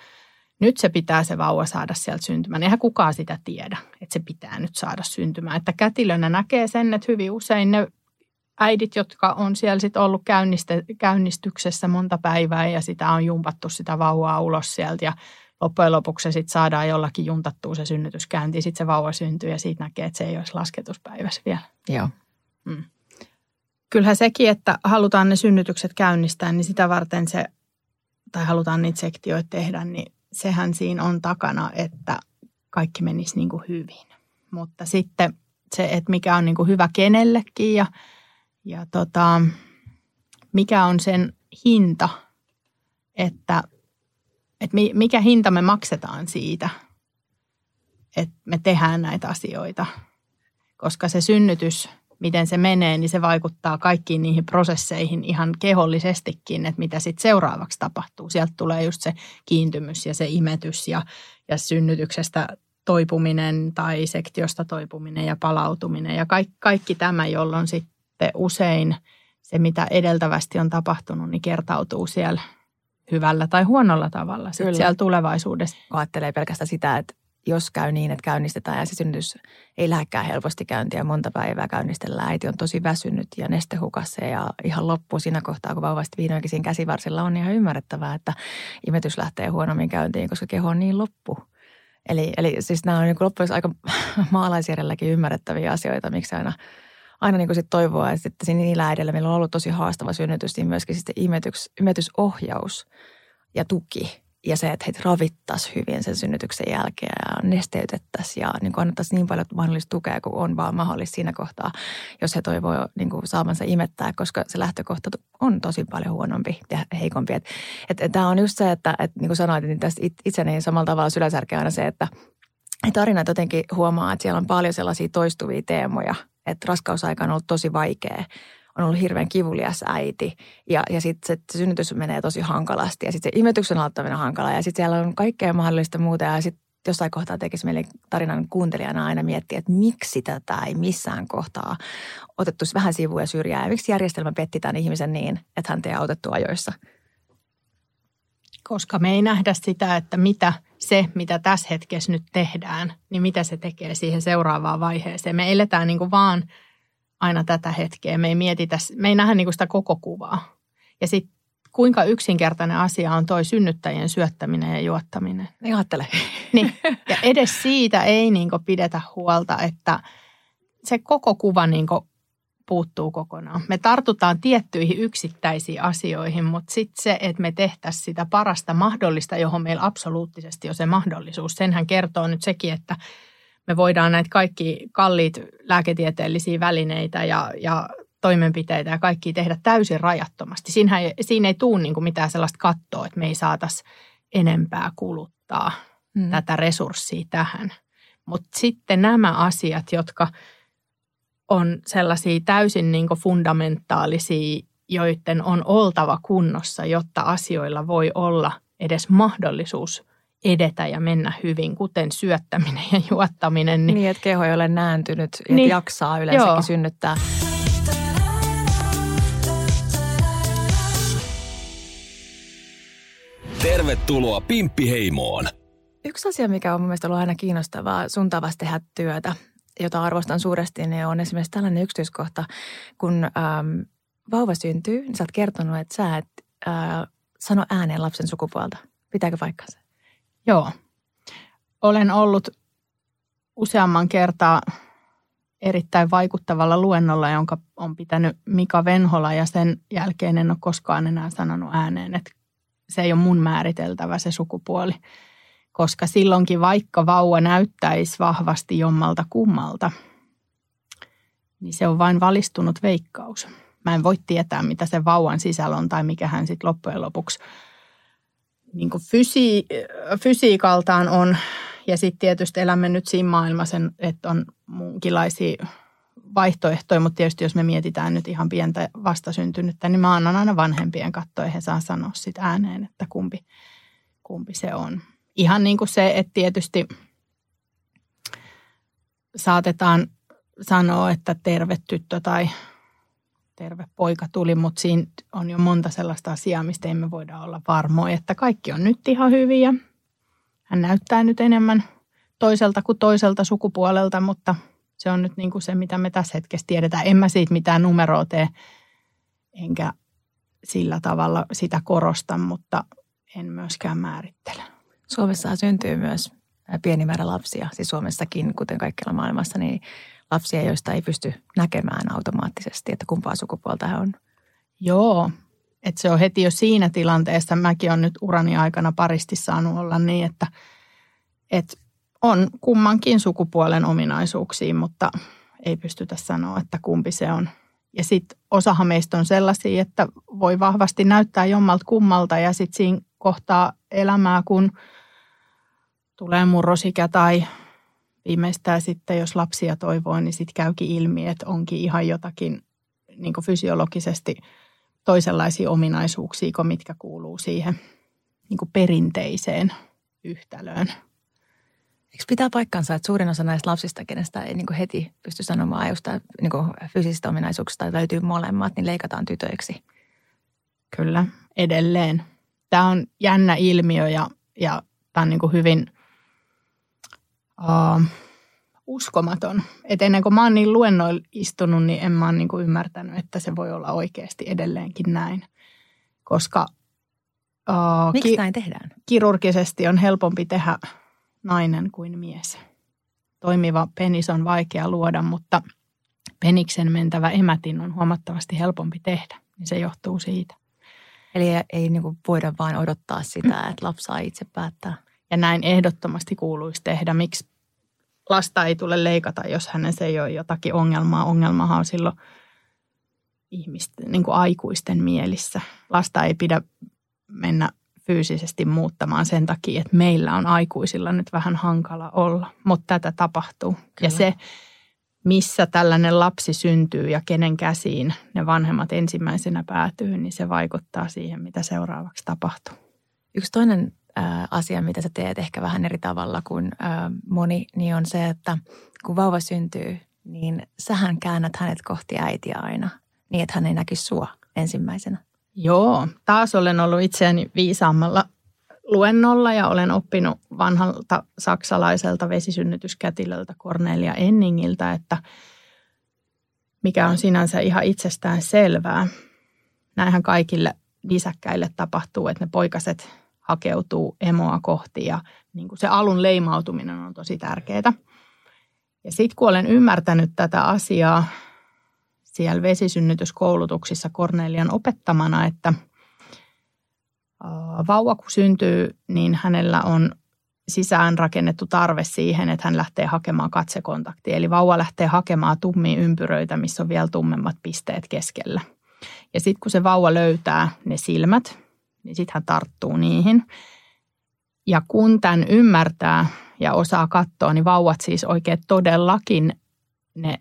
nyt se pitää se vauva saada sieltä syntymään. Eihän kukaan sitä tiedä, että se pitää nyt saada syntymään. Että kätilönä näkee sen, että hyvin usein ne äidit, jotka on siellä sitten ollut käynnistyksessä monta päivää ja sitä on jumpattu sitä vauvaa ulos sieltä ja loppujen lopuksi sitten saadaan jollakin juntattua se synnytyskäynti, sitten se vauva syntyy ja siitä näkee, että se ei olisi lasketuspäivässä vielä. Joo. Mm. Kyllähän sekin, että halutaan ne synnytykset käynnistää, niin sitä varten se, tai halutaan niitä sektioita tehdä, niin sehän siinä on takana, että kaikki menisi niin kuin hyvin. Mutta sitten se, että mikä on niin kuin hyvä kenellekin ja, ja tota, mikä on sen hinta, että että mikä hinta me maksetaan siitä, että me tehdään näitä asioita. Koska se synnytys, miten se menee, niin se vaikuttaa kaikkiin niihin prosesseihin ihan kehollisestikin, että mitä sitten seuraavaksi tapahtuu. Sieltä tulee just se kiintymys ja se imetys ja, ja synnytyksestä toipuminen tai sektiosta toipuminen ja palautuminen ja kaikki, kaikki tämä, jolloin sitten usein se, mitä edeltävästi on tapahtunut, niin kertautuu siellä hyvällä tai huonolla tavalla sit siellä tulevaisuudessa. Kun ajattelee pelkästään sitä, että jos käy niin, että käynnistetään ja se synnytys ei lähdekään helposti käyntiä, monta päivää käynnistellään, äiti on tosi väsynyt ja nestehukassa ja ihan loppu siinä kohtaa, kun vauvasti viinoinkin siinä käsivarsilla on ihan ymmärrettävää, että imetys lähtee huonommin käyntiin, koska keho on niin loppu. Eli, eli siis nämä on niin loppujen aika maalaisjärjelläkin ymmärrettäviä asioita, miksi aina – aina niin kuin sit toivoa, että sitten niillä äidillä meillä on ollut tosi haastava synnytys, niin myöskin sitten imetys, imetysohjaus ja tuki ja se, että heitä ravittaisi hyvin sen synnytyksen jälkeen ja nesteytettäisiin ja niin annettaisiin niin paljon mahdollista tukea kuin on vaan mahdollista siinä kohtaa, jos he toivoo niin kuin saamansa imettää, koska se lähtökohta on tosi paljon huonompi ja heikompi. Että et, et, Tämä on just se, että et, niin kuin sanoit, niin tästä itseni samalla tavalla syläsärkeä aina se, että tarinat jotenkin huomaa, että siellä on paljon sellaisia toistuvia teemoja – että raskausaika on ollut tosi vaikea. On ollut hirveän kivulias äiti. Ja, ja sitten se synnytys menee tosi hankalasti. Ja sitten se imetyksen aloittaminen on hankala ja sitten siellä on kaikkea mahdollista muuta. Ja sitten jossain kohtaa tekisi meille tarinan kuuntelijana aina miettiä, että miksi tätä ei missään kohtaa otettu vähän sivuja syrjää ja miksi järjestelmä petti tämän ihmisen niin, että hän ei autettu ajoissa. Koska me ei nähdä sitä, että mitä se, mitä tässä hetkessä nyt tehdään, niin mitä se tekee siihen seuraavaan vaiheeseen. Me eletään niin kuin vaan aina tätä hetkeä. Me ei mietitä, me ei nähdä niin sitä koko kuvaa. Ja sitten kuinka yksinkertainen asia on toi synnyttäjien syöttäminen ja juottaminen. Ei ajattele. Niin. Ja edes siitä ei niin pidetä huolta, että se koko kuva niin puuttuu kokonaan. Me tartutaan tiettyihin yksittäisiin asioihin, mutta sitten se, että me tehtäisiin sitä parasta mahdollista, johon meillä absoluuttisesti on se mahdollisuus. Senhän kertoo nyt sekin, että me voidaan näitä kaikki kalliit lääketieteellisiä välineitä ja, ja toimenpiteitä ja kaikki tehdä täysin rajattomasti. Siinähän, siinä ei tule niin kuin mitään sellaista kattoa, että me ei saataisi enempää kuluttaa mm. tätä resurssia tähän. Mutta sitten nämä asiat, jotka on sellaisia täysin niin fundamentaalisia, joiden on oltava kunnossa, jotta asioilla voi olla edes mahdollisuus edetä ja mennä hyvin, kuten syöttäminen ja juottaminen. Niin, niin että keho ei ole nääntynyt ja niin, jaksaa yleensäkin joo. synnyttää. Tervetuloa Pimppiheimoon! Yksi asia, mikä on mun mielestä ollut aina kiinnostavaa sun tavasta tehdä työtä, jota arvostan suuresti, niin on esimerkiksi tällainen yksityiskohta, kun ähm, vauva syntyy, niin sä oot kertonut, että sä et äh, sano ääneen lapsen sukupuolta. Pitääkö paikkansa? Joo. Olen ollut useamman kertaa erittäin vaikuttavalla luennolla, jonka on pitänyt Mika Venhola ja sen jälkeen en ole koskaan enää sanonut ääneen, että se ei ole mun määriteltävä se sukupuoli. Koska silloinkin vaikka vauva näyttäisi vahvasti jommalta kummalta, niin se on vain valistunut veikkaus. Mä en voi tietää, mitä se vauvan sisällä on tai mikä hän sitten loppujen lopuksi niin fysi- fysiikaltaan on. Ja sitten tietysti elämme nyt siinä maailmassa, että on muunkinlaisia vaihtoehtoja, mutta tietysti jos me mietitään nyt ihan pientä vastasyntynyttä, niin mä annan aina vanhempien katsoa ja he saa sanoa sitä ääneen, että kumpi, kumpi se on. Ihan niin kuin se, että tietysti saatetaan sanoa, että terve tyttö tai terve poika tuli, mutta siinä on jo monta sellaista asiaa, mistä emme voida olla varmoja, että kaikki on nyt ihan hyviä. Hän näyttää nyt enemmän toiselta kuin toiselta sukupuolelta, mutta – se on nyt niin kuin se, mitä me tässä hetkessä tiedetään. En mä siitä mitään numeroa tee, enkä sillä tavalla sitä korosta, mutta en myöskään määrittele. Suomessa syntyy myös pieni määrä lapsia, siis Suomessakin, kuten kaikkialla maailmassa, niin lapsia, joista ei pysty näkemään automaattisesti, että kumpaa sukupuolta he on. Joo, että se on heti jo siinä tilanteessa. Mäkin olen nyt urani aikana paristi saanut olla niin, että, että on kummankin sukupuolen ominaisuuksia, mutta ei pystytä sanoa, että kumpi se on. Ja sitten osahan meistä on sellaisia, että voi vahvasti näyttää jommalta kummalta ja sitten siinä kohtaa elämää, kun tulee murrosikä tai viimeistään sitten, jos lapsia toivoo, niin sitten käykin ilmi, että onkin ihan jotakin niin fysiologisesti toisenlaisia ominaisuuksia, mitkä kuuluu siihen niin perinteiseen yhtälöön. Eikö pitää paikkansa, että suurin osa näistä lapsista, kenestä ei niin heti pysty sanomaan ajusta niin fyysisistä ominaisuuksista löytyy molemmat, niin leikataan tytöiksi? Kyllä, edelleen. Tämä on jännä ilmiö ja, ja tämä on niin hyvin uh, uskomaton. Et ennen kuin mä oon niin luennoilla istunut, niin en mä ole niin ymmärtänyt, että se voi olla oikeasti edelleenkin näin. Koska uh, Miksi ki- näin tehdään? kirurgisesti on helpompi tehdä – nainen kuin mies. Toimiva penis on vaikea luoda, mutta peniksen mentävä emätin on huomattavasti helpompi tehdä. Niin se johtuu siitä. Eli ei niin kuin voida vain odottaa sitä, että lapsi saa itse päättää. Ja näin ehdottomasti kuuluisi tehdä. Miksi lasta ei tule leikata, jos hänessä ei ole jotakin ongelmaa. Ongelmahan on silloin ihmisten, niin kuin aikuisten mielissä. Lasta ei pidä mennä fyysisesti muuttamaan sen takia, että meillä on aikuisilla nyt vähän hankala olla, mutta tätä tapahtuu. Kyllä. Ja se, missä tällainen lapsi syntyy ja kenen käsiin ne vanhemmat ensimmäisenä päätyy, niin se vaikuttaa siihen, mitä seuraavaksi tapahtuu. Yksi toinen asia, mitä sä teet ehkä vähän eri tavalla kuin moni, niin on se, että kun vauva syntyy, niin sähän käännät hänet kohti äitiä aina, niin että hän ei näkisi sua ensimmäisenä. Joo, taas olen ollut itseäni viisaammalla luennolla ja olen oppinut vanhalta saksalaiselta vesisynnytyskätilöltä Cornelia Enningiltä, että mikä on sinänsä ihan itsestään selvää. Näinhän kaikille lisäkkäille tapahtuu, että ne poikaset hakeutuu emoa kohti ja niin kuin se alun leimautuminen on tosi tärkeää. Ja sitten kun olen ymmärtänyt tätä asiaa siellä vesisynnytyskoulutuksissa Kornelian opettamana, että vauva kun syntyy, niin hänellä on sisään rakennettu tarve siihen, että hän lähtee hakemaan katsekontaktia. Eli vauva lähtee hakemaan tummia ympyröitä, missä on vielä tummemmat pisteet keskellä. Ja sitten kun se vauva löytää ne silmät, niin sitten hän tarttuu niihin. Ja kun tämän ymmärtää ja osaa katsoa, niin vauvat siis oikein todellakin ne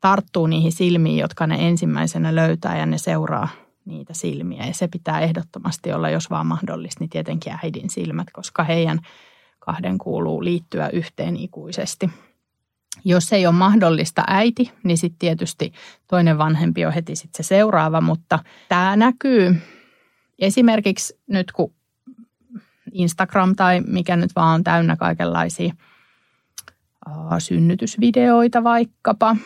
tarttuu niihin silmiin, jotka ne ensimmäisenä löytää ja ne seuraa niitä silmiä. Ja se pitää ehdottomasti olla, jos vaan mahdollista, niin tietenkin äidin silmät, koska heidän kahden kuuluu liittyä yhteen ikuisesti. Jos ei ole mahdollista äiti, niin sitten tietysti toinen vanhempi on heti sitten se seuraava, mutta tämä näkyy esimerkiksi nyt kun Instagram tai mikä nyt vaan on täynnä kaikenlaisia synnytysvideoita vaikkapa,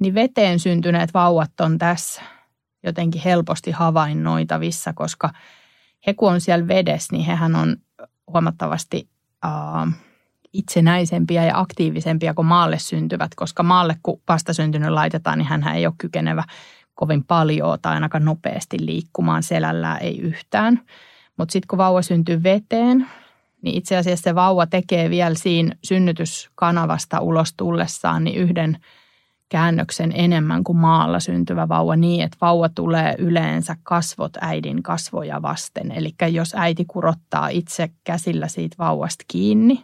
niin veteen syntyneet vauvat on tässä jotenkin helposti havainnoitavissa, koska he kun on siellä vedessä, niin hehän on huomattavasti uh, itsenäisempiä ja aktiivisempia kuin maalle syntyvät, koska maalle kun vastasyntynyt laitetaan, niin hän ei ole kykenevä kovin paljon tai ainakaan nopeasti liikkumaan selällään, ei yhtään. Mutta sitten kun vauva syntyy veteen, niin itse asiassa se vauva tekee vielä siinä synnytyskanavasta ulos tullessaan niin yhden käännöksen enemmän kuin maalla syntyvä vauva niin, että vauva tulee yleensä kasvot äidin kasvoja vasten. Eli jos äiti kurottaa itse käsillä siitä vauvasta kiinni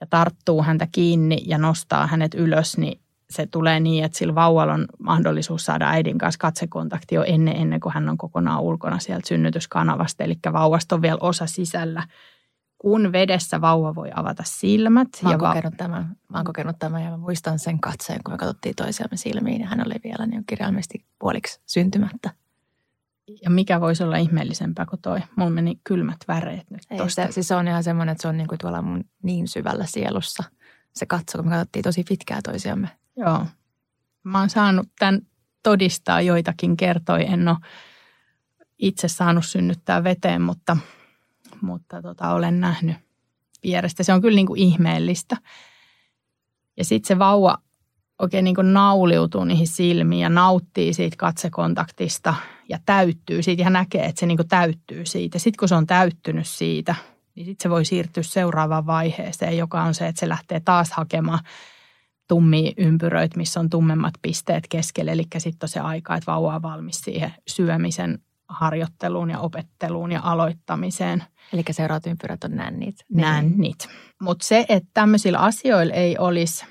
ja tarttuu häntä kiinni ja nostaa hänet ylös, niin se tulee niin, että sillä vauvalla on mahdollisuus saada äidin kanssa katsekontakti jo ennen, ennen kuin hän on kokonaan ulkona sieltä synnytyskanavasta. Eli vauvasta on vielä osa sisällä kun vedessä vauva voi avata silmät. Mä oon, ja kokenut, va- tämän, mä oon kokenut tämän ja mä muistan sen katseen, kun me katsottiin toisiamme silmiin ja hän oli vielä niin kirjaimellisesti puoliksi syntymättä. Ja mikä voisi olla ihmeellisempää kuin toi? Mulla meni kylmät väreet nyt Ei, tosta. Se, siis se on ihan semmoinen, että se on niin kuin tuolla mun niin syvällä sielussa. Se katso, kun me katsottiin tosi pitkää toisiamme. Joo. Mä oon saanut tämän todistaa joitakin kertoi. En ole itse saanut synnyttää veteen, mutta – mutta tota, olen nähnyt vierestä. Se on kyllä niin kuin ihmeellistä. Ja sitten se vauva oikein niin kuin nauliutuu niihin silmiin ja nauttii siitä katsekontaktista ja täyttyy siitä ja näkee, että se niin kuin täyttyy siitä. Sitten kun se on täyttynyt siitä, niin sitten se voi siirtyä seuraavaan vaiheeseen, joka on se, että se lähtee taas hakemaan tummia ympyröitä, missä on tummemmat pisteet keskellä. Eli sitten on se aika, että vauva on valmis siihen syömisen harjoitteluun ja opetteluun ja aloittamiseen. Eli seuraavat ympyrät on nännit. Nännit. Mutta se, että tämmöisillä asioilla ei olisi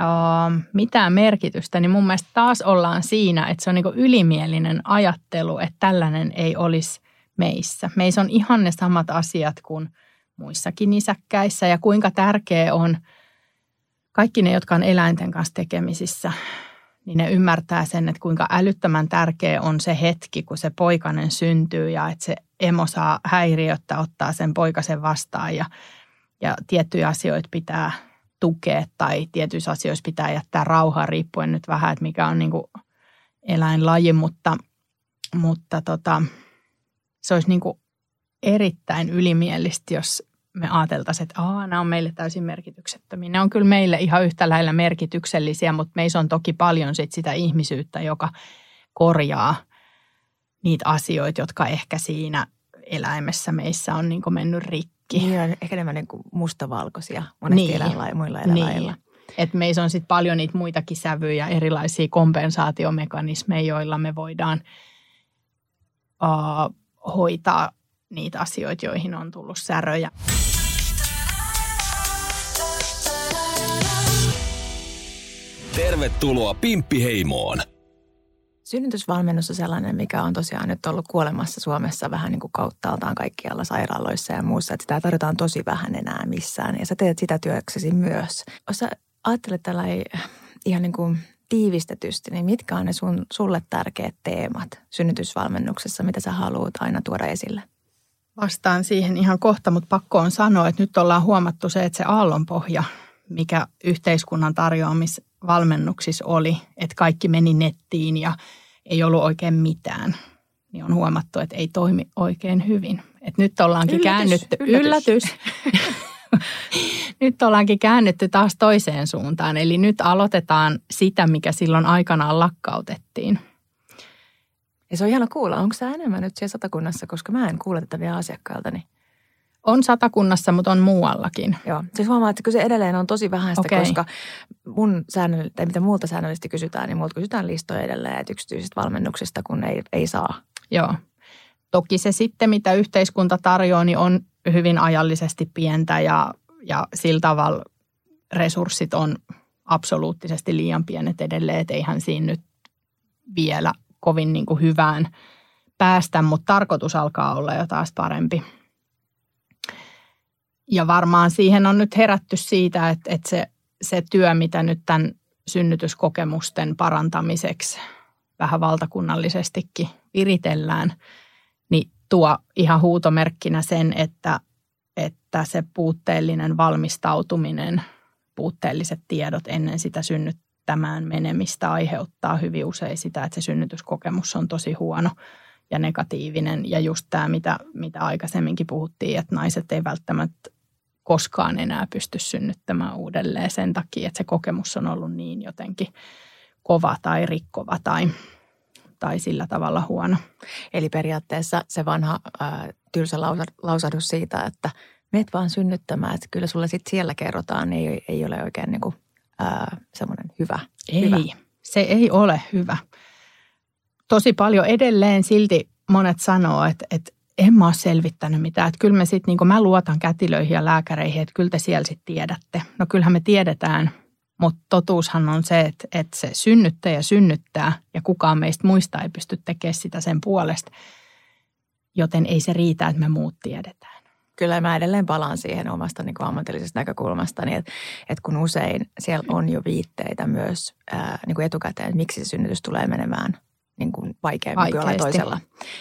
uh, mitään merkitystä, niin mun mielestä taas ollaan siinä, että se on niinku ylimielinen ajattelu, että tällainen ei olisi meissä. Meissä on ihan ne samat asiat kuin muissakin nisäkkäissä ja kuinka tärkeä on kaikki ne, jotka on eläinten kanssa tekemisissä, niin ne ymmärtää sen, että kuinka älyttömän tärkeä on se hetki, kun se poikainen syntyy ja että se emo saa häiriöttä ottaa sen poikasen vastaan ja, ja tiettyjä asioita pitää tukea tai tietyissä asioissa pitää jättää rauhaa riippuen nyt vähän, että mikä on niin eläinlaji, mutta, mutta tota, se olisi niin kuin erittäin ylimielistä, jos me ajateltaisiin, että Aa, nämä on meille täysin merkityksettömiä. Ne on kyllä meille ihan yhtä lailla merkityksellisiä, mutta meissä on toki paljon sit sitä ihmisyyttä, joka korjaa niitä asioita, jotka ehkä siinä eläimessä meissä on niin mennyt rikki. Niin, on ehkä enemmän niin mustavalkoisia monesti niin. eläinlailla, muilla eläinlailla. Niin. Et meissä on sitten paljon niitä muitakin sävyjä, erilaisia kompensaatiomekanismeja, joilla me voidaan uh, hoitaa niitä asioita, joihin on tullut säröjä. Tervetuloa Pimppiheimoon! Synnytysvalmennus on sellainen, mikä on tosiaan nyt ollut kuolemassa Suomessa vähän niin kuin kauttaaltaan kaikkialla sairaaloissa ja muussa. Että sitä tarjotaan tosi vähän enää missään ja sä teet sitä työksesi myös. Jos sä ajattelet tällä ihan niin kuin tiivistetysti, niin mitkä on ne sun, sulle tärkeät teemat synnytysvalmennuksessa, mitä sä haluat aina tuoda esille? Vastaan siihen ihan kohta, mutta pakko on sanoa, että nyt ollaan huomattu se, että se aallonpohja, mikä yhteiskunnan tarjoamisvalmennuksissa oli, että kaikki meni nettiin ja ei ollut oikein mitään, niin on huomattu, että ei toimi oikein hyvin. Et nyt ollaankin yllätys, käännytty, yllätys, yllätys. nyt ollaankin käännytty taas toiseen suuntaan. Eli nyt aloitetaan sitä, mikä silloin aikanaan lakkautettiin – ja se on ihana kuulla. Onko sä enemmän nyt siellä satakunnassa, koska mä en kuule tätä vielä asiakkailta, niin On satakunnassa, mutta on muuallakin. Joo, siis huomaa, että se edelleen on tosi vähäistä, okay. koska mun säännöll- tai mitä muulta säännöllisesti kysytään, niin muulta kysytään listoja edelleen, että yksityisistä valmennuksista, kun ei, ei saa. Joo. Toki se sitten, mitä yhteiskunta tarjoaa, niin on hyvin ajallisesti pientä ja, ja sillä tavalla resurssit on absoluuttisesti liian pienet edelleen, että eihän siinä nyt vielä kovin niin kuin hyvään päästä, mutta tarkoitus alkaa olla jo taas parempi. Ja varmaan siihen on nyt herätty siitä, että, että se, se työ, mitä nyt tämän synnytyskokemusten parantamiseksi vähän valtakunnallisestikin viritellään, tuo ihan huutomerkkinä sen, että, että se puutteellinen valmistautuminen, puutteelliset tiedot ennen sitä synnyttämään menemistä aiheuttaa hyvin usein sitä, että se synnytyskokemus on tosi huono ja negatiivinen. Ja just tämä, mitä, mitä aikaisemminkin puhuttiin, että naiset ei välttämättä koskaan enää pysty synnyttämään uudelleen sen takia, että se kokemus on ollut niin jotenkin kova tai rikkova tai, tai sillä tavalla huono. Eli periaatteessa se vanha ää, tylsä lausahdus siitä, että meet vaan synnyttämään, että kyllä sulle sitten siellä kerrotaan, niin ei, ei ole oikein niin kuin, ää, semmoinen hyvä. Ei, hyvä. se ei ole hyvä. Tosi paljon edelleen silti monet sanoo, että, että en mä ole selvittänyt mitään. Että kyllä me sitten, niin mä luotan kätilöihin ja lääkäreihin, että kyllä te siellä sitten tiedätte. No kyllähän me tiedetään, mutta totuushan on se, että, että se synnyttäjä synnyttää ja kukaan meistä muista ei pysty tekemään sitä sen puolesta. Joten ei se riitä, että me muut tiedetään. Kyllä mä edelleen palaan siihen omasta niin kuin ammatillisesta näkökulmasta, niin että, että kun usein siellä on jo viitteitä myös ää, niin kuin etukäteen, että miksi se synnytys tulee menemään niin kuin vaikeammin kuin toisella.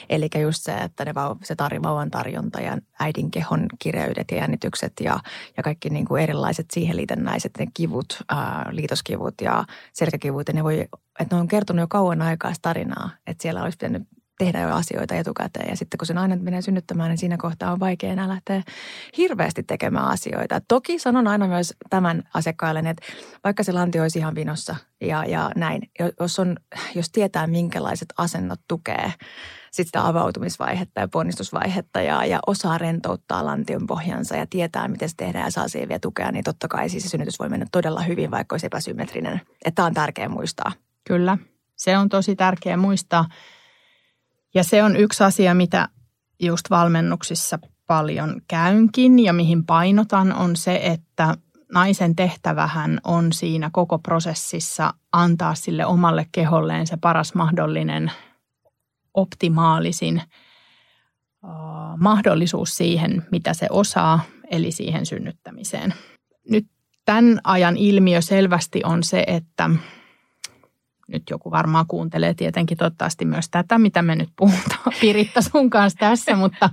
Eli just se, että ne vau, se tar, vauvan tarjonta ja äidin kehon kireydet ja jännitykset ja, ja kaikki niin kuin erilaiset siihen liitännäiset ne kivut, ää, liitoskivut ja selkäkivut. Ja ne, voi, että ne on kertonut jo kauan aikaa tarinaa, että siellä olisi pitänyt tehdä jo asioita etukäteen. Ja sitten kun se nainen menee synnyttämään, niin siinä kohtaa on vaikea enää lähteä hirveästi tekemään asioita. Toki sanon aina myös tämän asiakkaille, että vaikka se lanti olisi ihan vinossa ja, ja näin, jos, on, jos tietää minkälaiset asennot tukee sit sitä avautumisvaihetta ja ponnistusvaihetta ja, ja osaa rentouttaa lantion pohjansa ja tietää, miten se tehdään ja saa siihen vielä tukea, niin totta kai siis se synnytys voi mennä todella hyvin, vaikka olisi epäsymmetrinen. Että tämä on tärkeää muistaa. Kyllä, se on tosi tärkeää muistaa. Ja se on yksi asia, mitä just valmennuksissa paljon käynkin ja mihin painotan on se, että naisen tehtävähän on siinä koko prosessissa antaa sille omalle keholleen se paras mahdollinen optimaalisin mahdollisuus siihen, mitä se osaa, eli siihen synnyttämiseen. Nyt tämän ajan ilmiö selvästi on se, että nyt joku varmaan kuuntelee tietenkin toivottavasti myös tätä, mitä me nyt puhutaan Piritta sun kanssa tässä, mutta,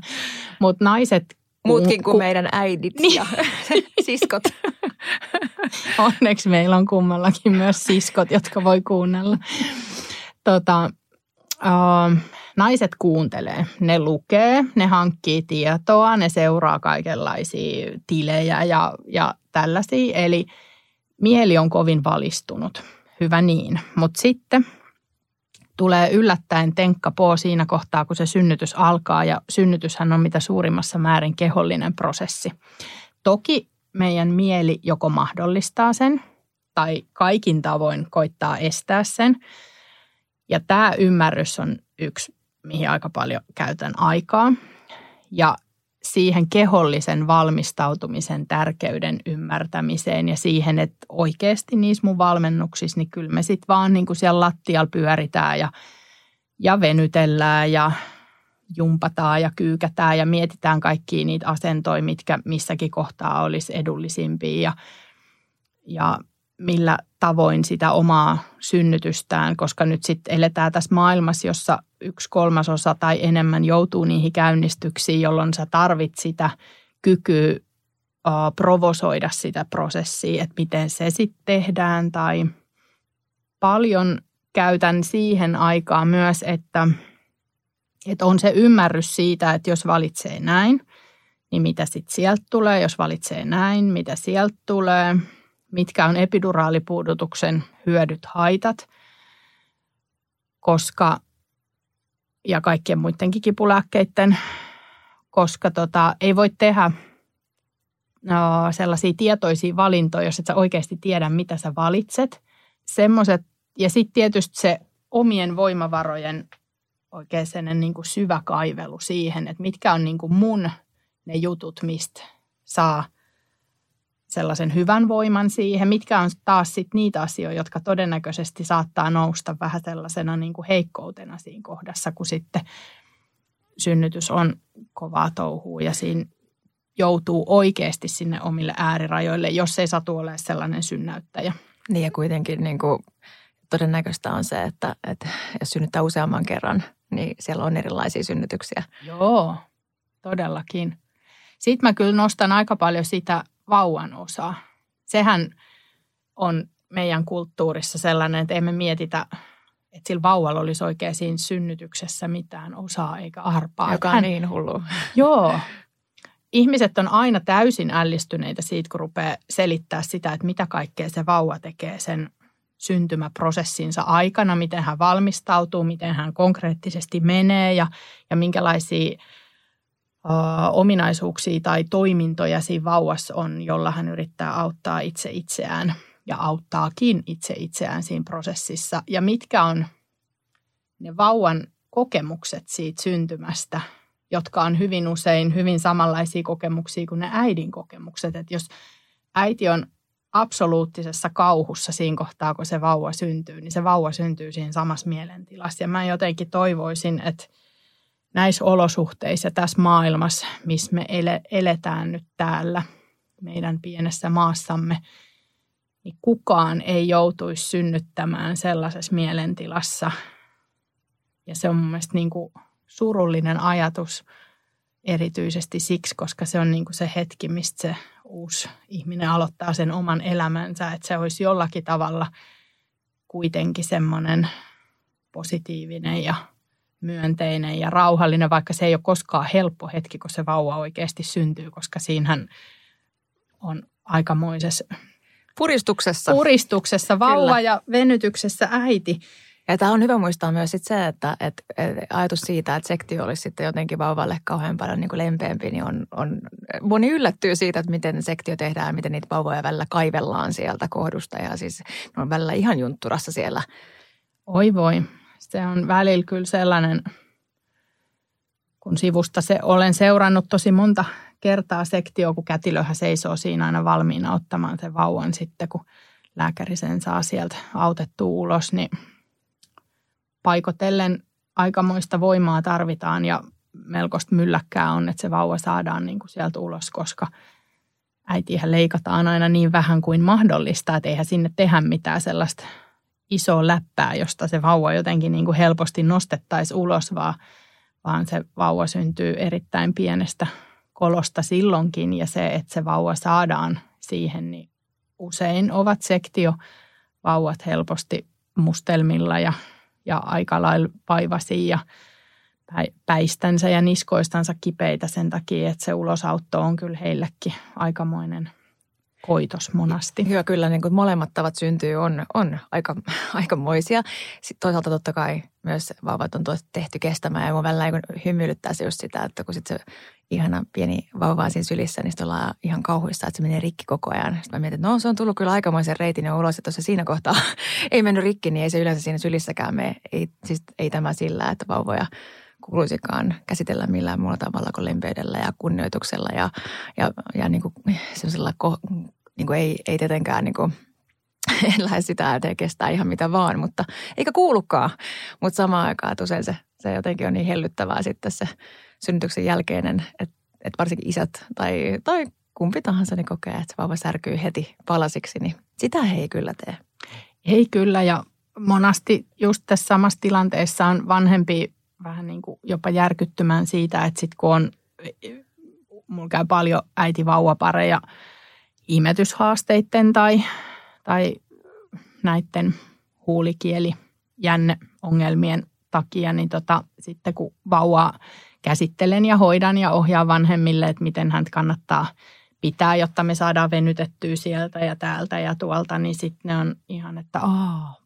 mutta naiset... Muutkin kuin ku, meidän äidit niin. ja siskot. Onneksi meillä on kummallakin myös siskot, jotka voi kuunnella. Tota, uh, naiset kuuntelee, ne lukee, ne hankkii tietoa, ne seuraa kaikenlaisia tilejä ja, ja tällaisia. Eli mieli on kovin valistunut hyvä niin. Mutta sitten tulee yllättäen tenkkapoo siinä kohtaa, kun se synnytys alkaa ja synnytyshän on mitä suurimmassa määrin kehollinen prosessi. Toki meidän mieli joko mahdollistaa sen tai kaikin tavoin koittaa estää sen. Ja tämä ymmärrys on yksi, mihin aika paljon käytän aikaa. Ja siihen kehollisen valmistautumisen tärkeyden ymmärtämiseen ja siihen, että oikeasti niissä mun valmennuksissa, niin kyllä me sitten vaan niin kuin siellä lattialla pyöritään ja, ja venytellään ja jumpataan ja kyykätään ja mietitään kaikkia niitä asentoja, mitkä missäkin kohtaa olisi edullisimpia ja, ja millä tavoin sitä omaa synnytystään, koska nyt sitten eletään tässä maailmassa, jossa yksi kolmasosa tai enemmän joutuu niihin käynnistyksiin, jolloin sä tarvit sitä kykyä provosoida sitä prosessia, että miten se sitten tehdään. Tai paljon käytän siihen aikaa myös, että, että on se ymmärrys siitä, että jos valitsee näin, niin mitä sitten sieltä tulee, jos valitsee näin, mitä sieltä tulee – mitkä on epiduraalipuudutuksen hyödyt, haitat, koska ja kaikkien muidenkin kipulääkkeiden koska tota, ei voi tehdä no, sellaisia tietoisia valintoja, jos et sä oikeasti tiedä, mitä sä valitset. Semmoiset, ja sitten tietysti se omien voimavarojen oikein sen niin syvä kaivelu siihen, että mitkä on niin kuin mun ne jutut, mistä saa sellaisen hyvän voiman siihen, mitkä on taas sit niitä asioita, jotka todennäköisesti saattaa nousta vähän sellaisena niin kuin heikkoutena siinä kohdassa, kun sitten synnytys on kovaa touhua ja siinä joutuu oikeasti sinne omille äärirajoille, jos ei satu ole sellainen synnäyttäjä. Niin ja kuitenkin niin kuin todennäköistä on se, että, että jos synnyttää useamman kerran, niin siellä on erilaisia synnytyksiä. Joo, todellakin. Sitten mä kyllä nostan aika paljon sitä vauvan osaa. Sehän on meidän kulttuurissa sellainen, että emme mietitä, että sillä vauvalla olisi oikein siinä synnytyksessä mitään osaa eikä arpaa. Joka on Hän, niin hullu. Joo. Ihmiset on aina täysin ällistyneitä siitä, kun rupeaa selittää sitä, että mitä kaikkea se vauva tekee sen syntymäprosessinsa aikana, miten hän valmistautuu, miten hän konkreettisesti menee ja, ja minkälaisia ominaisuuksia tai toimintoja siinä vauvassa on, jolla hän yrittää auttaa itse itseään ja auttaakin itse itseään siinä prosessissa. Ja mitkä on ne vauvan kokemukset siitä syntymästä, jotka on hyvin usein hyvin samanlaisia kokemuksia kuin ne äidin kokemukset. Että jos äiti on absoluuttisessa kauhussa siinä kohtaa, kun se vauva syntyy, niin se vauva syntyy siinä samassa mielentilassa. Ja mä jotenkin toivoisin, että näissä olosuhteissa tässä maailmassa, missä me ele, eletään nyt täällä meidän pienessä maassamme, niin kukaan ei joutuisi synnyttämään sellaisessa mielentilassa. Ja se on mun mielestä niin kuin surullinen ajatus erityisesti siksi, koska se on niin kuin se hetki, mistä se uusi ihminen aloittaa sen oman elämänsä, että se olisi jollakin tavalla kuitenkin semmoinen positiivinen ja myönteinen ja rauhallinen, vaikka se ei ole koskaan helppo hetki, kun se vauva oikeasti syntyy, koska siinähän on aikamoisessa puristuksessa, puristuksessa vauva Kyllä. ja venytyksessä äiti. Ja tämä on hyvä muistaa myös sit se, että, että, että ajatus siitä, että sektio olisi sitten jotenkin vauvalle kauhean paljon niin kuin lempeämpi, niin on, on, moni yllättyy siitä, että miten sektio tehdään, miten niitä vauvoja välillä kaivellaan sieltä kohdusta ja siis ne on välillä ihan juntturassa siellä. Oi voi se on välillä kyllä sellainen, kun sivusta se olen seurannut tosi monta kertaa sektio, kun kätilöhän seisoo siinä aina valmiina ottamaan sen vauvan sitten, kun lääkäri sen saa sieltä autettua ulos, niin paikotellen aikamoista voimaa tarvitaan ja melkoista mylläkkää on, että se vauva saadaan niin kuin sieltä ulos, koska äitihän leikataan aina niin vähän kuin mahdollista, että eihän sinne tehdä mitään sellaista iso läppää, josta se vauva jotenkin niin kuin helposti nostettaisiin ulos, vaan, vaan se vauva syntyy erittäin pienestä kolosta silloinkin. Ja se, että se vauva saadaan siihen, niin usein ovat sektio vauvat helposti mustelmilla ja, ja aika lailla vaivasia ja päistänsä ja niskoistansa kipeitä sen takia, että se ulosautto on kyllä heillekin aikamoinen koitos monasti. Hyvä, kyllä niin kuin molemmat tavat syntyy on, on aika, aikamoisia. Sitten toisaalta totta kai myös vauvat on tehty kestämään ja mun välillä niin hymyilyttää se just sitä, että kun sitten se ihana pieni vauva on siinä sylissä, niin sitten ollaan ihan kauhuissa, että se menee rikki koko ajan. Sitten mä mietin, että no se on tullut kyllä aikamoisen reitin ja ulos, että siinä kohtaa ei mennyt rikki, niin ei se yleensä siinä sylissäkään mene. Ei, siis ei tämä sillä, että vauvoja kuuluisikaan käsitellä millään muulla tavalla kuin lempeydellä ja kunnioituksella ja, ja, ja niin kuin ko, niin kuin ei, ei tietenkään niin kuin, en lähde sitä, että kestää ihan mitä vaan, mutta eikä kuulukaan. Mutta samaan aikaan, että usein se, se jotenkin on niin hellyttävää sitten se synnytyksen jälkeinen, että, että varsinkin isät tai, tai kumpi tahansa niin kokee, että se vauva särkyy heti palasiksi, niin sitä he ei kyllä tee. Ei kyllä ja monasti just tässä samassa tilanteessa on vanhempi vähän niin kuin jopa järkyttymään siitä, että sitten kun on, mulla käy paljon äiti-vauvapareja imetyshaasteiden tai, tai näiden huulikieli ongelmien takia, niin tota, sitten kun vauvaa käsittelen ja hoidan ja ohjaan vanhemmille, että miten hän kannattaa pitää, jotta me saadaan venytettyä sieltä ja täältä ja tuolta, niin sitten ne on ihan, että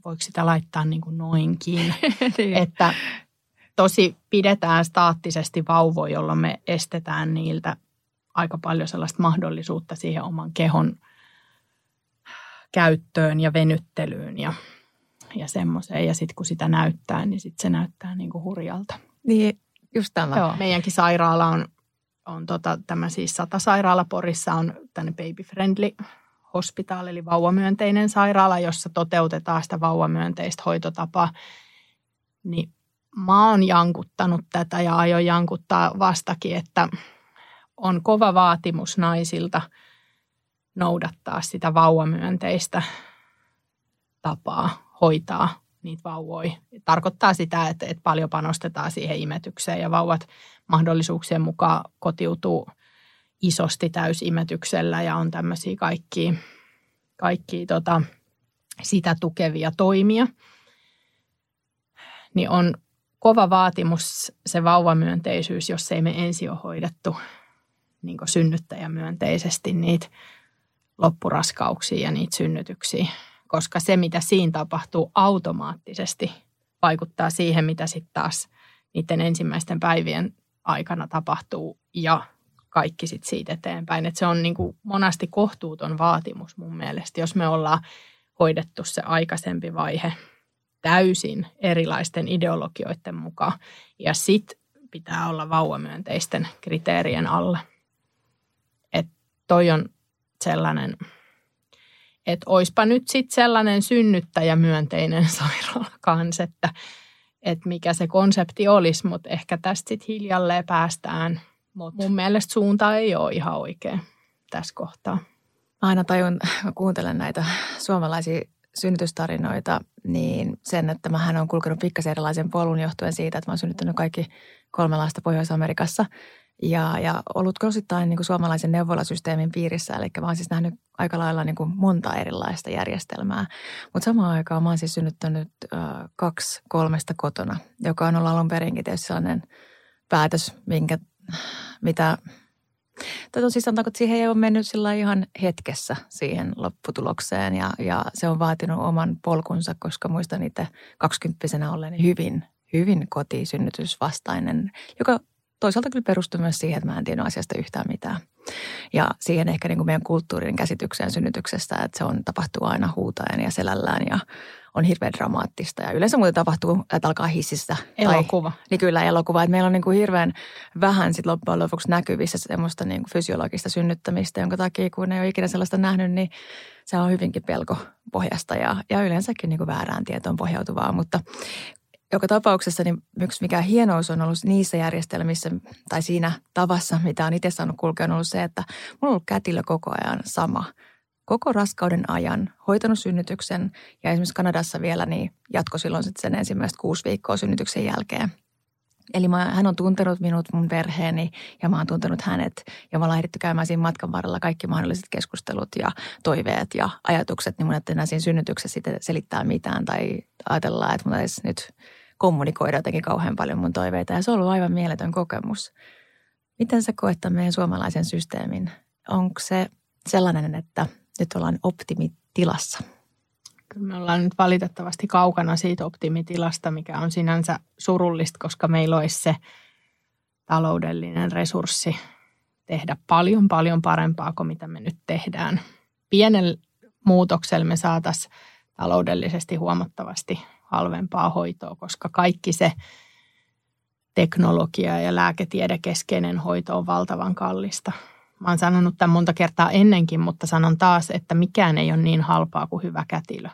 voiko sitä laittaa niin kuin noinkin. niin. Että tosi pidetään staattisesti vauvoja, jolloin me estetään niiltä aika paljon sellaista mahdollisuutta siihen oman kehon käyttöön ja venyttelyyn ja, ja semmoiseen. Ja sitten kun sitä näyttää, niin sitten se näyttää niin kuin hurjalta. Niin, just tämä. Joo, meidänkin sairaala on, on tota, tämä siis sata-sairaala Porissa on tänne baby friendly hospital, eli vauvamyönteinen sairaala, jossa toteutetaan sitä vauvamyönteistä hoitotapaa. Niin mä oon jankuttanut tätä ja aion jankuttaa vastakin, että on kova vaatimus naisilta noudattaa sitä vauvamyönteistä tapaa hoitaa niitä vauvoja. Tarkoittaa sitä, että, että paljon panostetaan siihen imetykseen ja vauvat mahdollisuuksien mukaan kotiutuu isosti täysimetyksellä ja on tämmöisiä kaikkia, kaikkia tota, sitä tukevia toimia. Niin on kova vaatimus se vauvamyönteisyys, jos ei me ensi ole hoidettu niin synnyttäjämyönteisesti niitä loppuraskauksia ja niitä synnytyksiä. Koska se, mitä siinä tapahtuu automaattisesti, vaikuttaa siihen, mitä sitten taas niiden ensimmäisten päivien aikana tapahtuu ja kaikki sitten siitä eteenpäin. Et se on niin monasti kohtuuton vaatimus mun mielestä, jos me ollaan hoidettu se aikaisempi vaihe täysin erilaisten ideologioiden mukaan. Ja sitten pitää olla vauvamyönteisten kriteerien alla. Että toi on sellainen, että oispa nyt sitten sellainen synnyttäjämyönteinen sairaala kanssa, että, että mikä se konsepti olisi, mutta ehkä tästä sitten hiljalleen päästään. Mutta mun mielestä suunta ei ole ihan oikein tässä kohtaa. Aina tajun, kuuntelen näitä suomalaisia synnytystarinoita, niin sen, että mähän on kulkenut pikkasen erilaisen polun johtuen siitä, että mä oon synnyttänyt kaikki kolme lasta Pohjois-Amerikassa ja, ja ollut osittain niin kuin suomalaisen neuvolasysteemin piirissä. Eli mä oon siis nähnyt aika lailla niin kuin monta erilaista järjestelmää. Mutta samaan aikaan mä oon siis synnyttänyt äh, kaksi kolmesta kotona, joka on ollut alun perinkin tietysti sellainen päätös, minkä, mitä Tätä siis sanotaanko, että siihen ei ole mennyt sillä ihan hetkessä siihen lopputulokseen ja, ja se on vaatinut oman polkunsa, koska muistan itse kaksikymppisenä olleeni hyvin, hyvin kotisynnytysvastainen, joka toisaalta kyllä perustuu myös siihen, että mä en tiedä asiasta yhtään mitään. Ja siihen ehkä niin kuin meidän kulttuurin käsitykseen synnytyksestä, että se on, tapahtuu aina huutaen ja selällään ja on hirveän dramaattista. Ja yleensä muuten tapahtuu, että alkaa hississä. Elokuva. Tai, niin kyllä elokuva. Että meillä on niin kuin hirveän vähän sit loppujen lopuksi näkyvissä semmoista niin kuin fysiologista synnyttämistä, jonka takia kun ei ole ikinä sellaista nähnyt, niin se on hyvinkin pelkopohjasta ja, ja yleensäkin niin kuin väärään tietoon pohjautuvaa. Mutta joka tapauksessa niin yksi mikä hienous on ollut niissä järjestelmissä tai siinä tavassa, mitä on itse saanut kulkea, on ollut se, että mulla on ollut kätilö koko ajan sama. Koko raskauden ajan hoitanut synnytyksen ja esimerkiksi Kanadassa vielä niin jatko silloin sitten sen ensimmäistä kuusi viikkoa synnytyksen jälkeen. Eli mä, hän on tuntenut minut, mun perheeni ja mä oon tuntenut hänet. Ja ollaan ehditty käymään siinä matkan varrella kaikki mahdolliset keskustelut ja toiveet ja ajatukset. Niin mun enää siinä synnytyksessä sitten selittää mitään tai ajatellaan, että mun nyt kommunikoida jotenkin kauhean paljon mun toiveita. Ja se on ollut aivan mieletön kokemus. Miten sä koet meidän suomalaisen systeemin? Onko se sellainen, että nyt ollaan optimitilassa? Kyllä me ollaan nyt valitettavasti kaukana siitä optimitilasta, mikä on sinänsä surullista, koska meillä olisi se taloudellinen resurssi tehdä paljon, paljon parempaa kuin mitä me nyt tehdään. Pienellä muutoksella me saataisiin taloudellisesti huomattavasti halvempaa hoitoa, koska kaikki se teknologia ja lääketiedekeskeinen hoito on valtavan kallista. Mä oon sanonut tämän monta kertaa ennenkin, mutta sanon taas, että mikään ei ole niin halpaa kuin hyvä kätilö.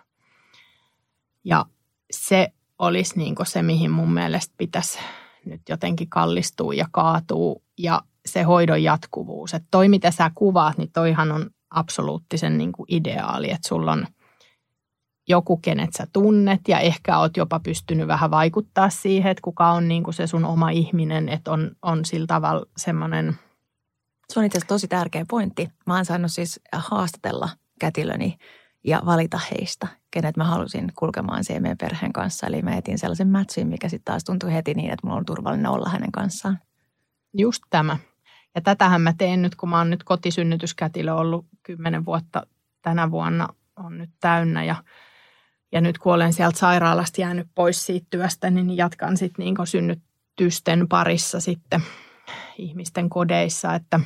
Ja se olisi niin se, mihin mun mielestä pitäisi nyt jotenkin kallistua ja kaatuu. Ja se hoidon jatkuvuus. Että toi, mitä sä kuvaat, niin toihan on absoluuttisen niin kuin ideaali, että sulla on – joku, kenet sä tunnet ja ehkä oot jopa pystynyt vähän vaikuttaa siihen, että kuka on niin kuin se sun oma ihminen, että on, on sillä tavalla semmoinen. Se on itse asiassa tosi tärkeä pointti. Mä oon saanut siis haastatella kätilöni ja valita heistä, kenet mä halusin kulkemaan siihen meidän perheen kanssa. Eli mä etin sellaisen matchin, mikä sitten taas tuntui heti niin, että mulla on turvallinen olla hänen kanssaan. Just tämä. Ja tätähän mä teen nyt, kun mä oon nyt kotisynnytyskätilö ollut kymmenen vuotta tänä vuonna on nyt täynnä ja ja nyt kun olen sieltä sairaalasta jäänyt pois siitä työstä, niin jatkan sitten niin synnyt, synnytysten parissa sitten ihmisten kodeissa, että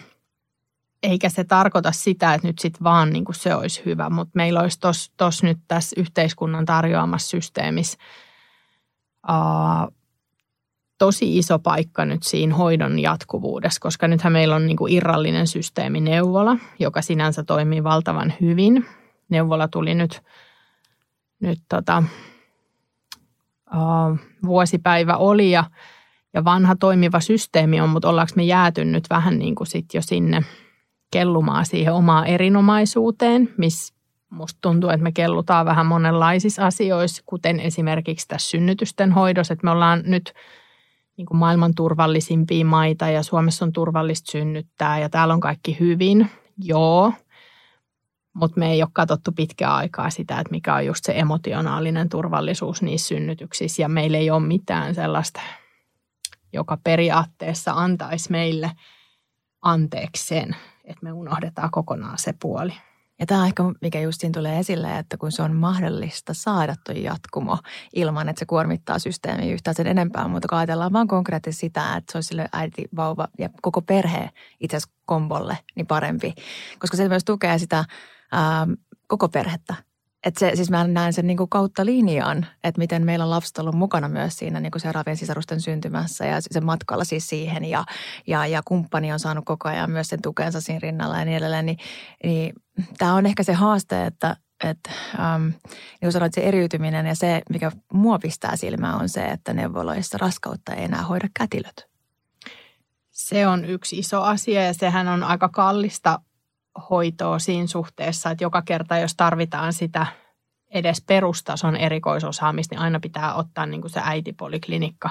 eikä se tarkoita sitä, että nyt sitten vaan niin kuin se olisi hyvä, mutta meillä olisi tuossa nyt tässä yhteiskunnan tarjoamassa systeemissä uh, tosi iso paikka nyt siinä hoidon jatkuvuudessa, koska nythän meillä on niin kuin irrallinen systeemi neuvola, joka sinänsä toimii valtavan hyvin. Neuvola tuli nyt, nyt tota, uh, vuosipäivä oli ja, ja vanha toimiva systeemi on, mutta ollaanko me jääty nyt vähän niin kuin sit jo sinne kellumaan siihen omaan erinomaisuuteen, missä musta tuntuu, että me kellutaan vähän monenlaisissa asioissa, kuten esimerkiksi tässä synnytysten hoidossa, että me ollaan nyt niin kuin maailman turvallisimpia maita ja Suomessa on turvallista synnyttää ja täällä on kaikki hyvin. Joo, mutta me ei ole katsottu pitkää aikaa sitä, että mikä on just se emotionaalinen turvallisuus niissä synnytyksissä ja meillä ei ole mitään sellaista, joka periaatteessa antaisi meille anteeksi sen, että me unohdetaan kokonaan se puoli. Ja tämä on ehkä, mikä just siinä tulee esille, että kun se on mahdollista saada tuo jatkumo ilman, että se kuormittaa systeemiä yhtään sen enempää, mutta kun ajatellaan vaan konkreettisesti sitä, että se olisi sille äiti, vauva ja koko perhe itse asiassa kombolle niin parempi, koska se myös tukee sitä ää, koko perhettä. Että se, siis mä näen sen niin kuin kautta linjaan, että miten meillä on lapset ollut mukana myös siinä niin kuin seuraavien sisarusten syntymässä ja sen matkalla siis siihen ja, ja, ja kumppani on saanut koko ajan myös sen tukensa siinä rinnalla ja niin edelleen. Niin, niin tämä on ehkä se haaste, että, että ähm, niin kuin sanoit, se eriytyminen ja se, mikä mua pistää silmään on se, että neuvoloissa raskautta ei enää hoida kätilöt. Se on yksi iso asia ja sehän on aika kallista hoitoa siinä suhteessa, että joka kerta, jos tarvitaan sitä edes perustason erikoisosaamista, niin aina pitää ottaa niin kuin se äitipoliklinikka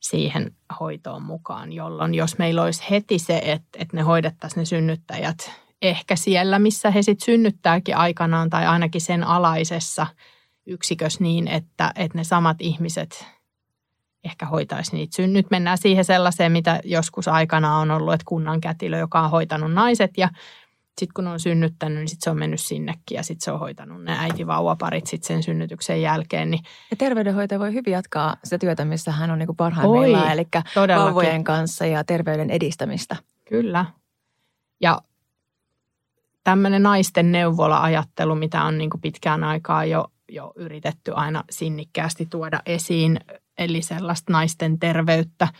siihen hoitoon mukaan, jolloin jos meillä olisi heti se, että, että ne hoidettaisiin ne synnyttäjät ehkä siellä, missä he sitten synnyttääkin aikanaan tai ainakin sen alaisessa yksikössä niin, että, että ne samat ihmiset ehkä hoitaisi niitä. Nyt mennään siihen sellaiseen, mitä joskus aikana on ollut, että kunnan kätilö, joka on hoitanut naiset ja sitten kun on synnyttänyt, niin sit se on mennyt sinnekin ja sitten se on hoitanut ne äiti-vauvaparit sitten sen synnytyksen jälkeen. Niin... Ja terveydenhoitaja voi hyvin jatkaa sitä työtä, missä hän on niin parhaimmillaan, eli todellakin. vauvojen kanssa ja terveyden edistämistä. Kyllä. Ja tämmöinen naisten neuvola-ajattelu, mitä on niin pitkään aikaa jo, jo yritetty aina sinnikkäästi tuoda esiin, eli sellaista naisten terveyttä –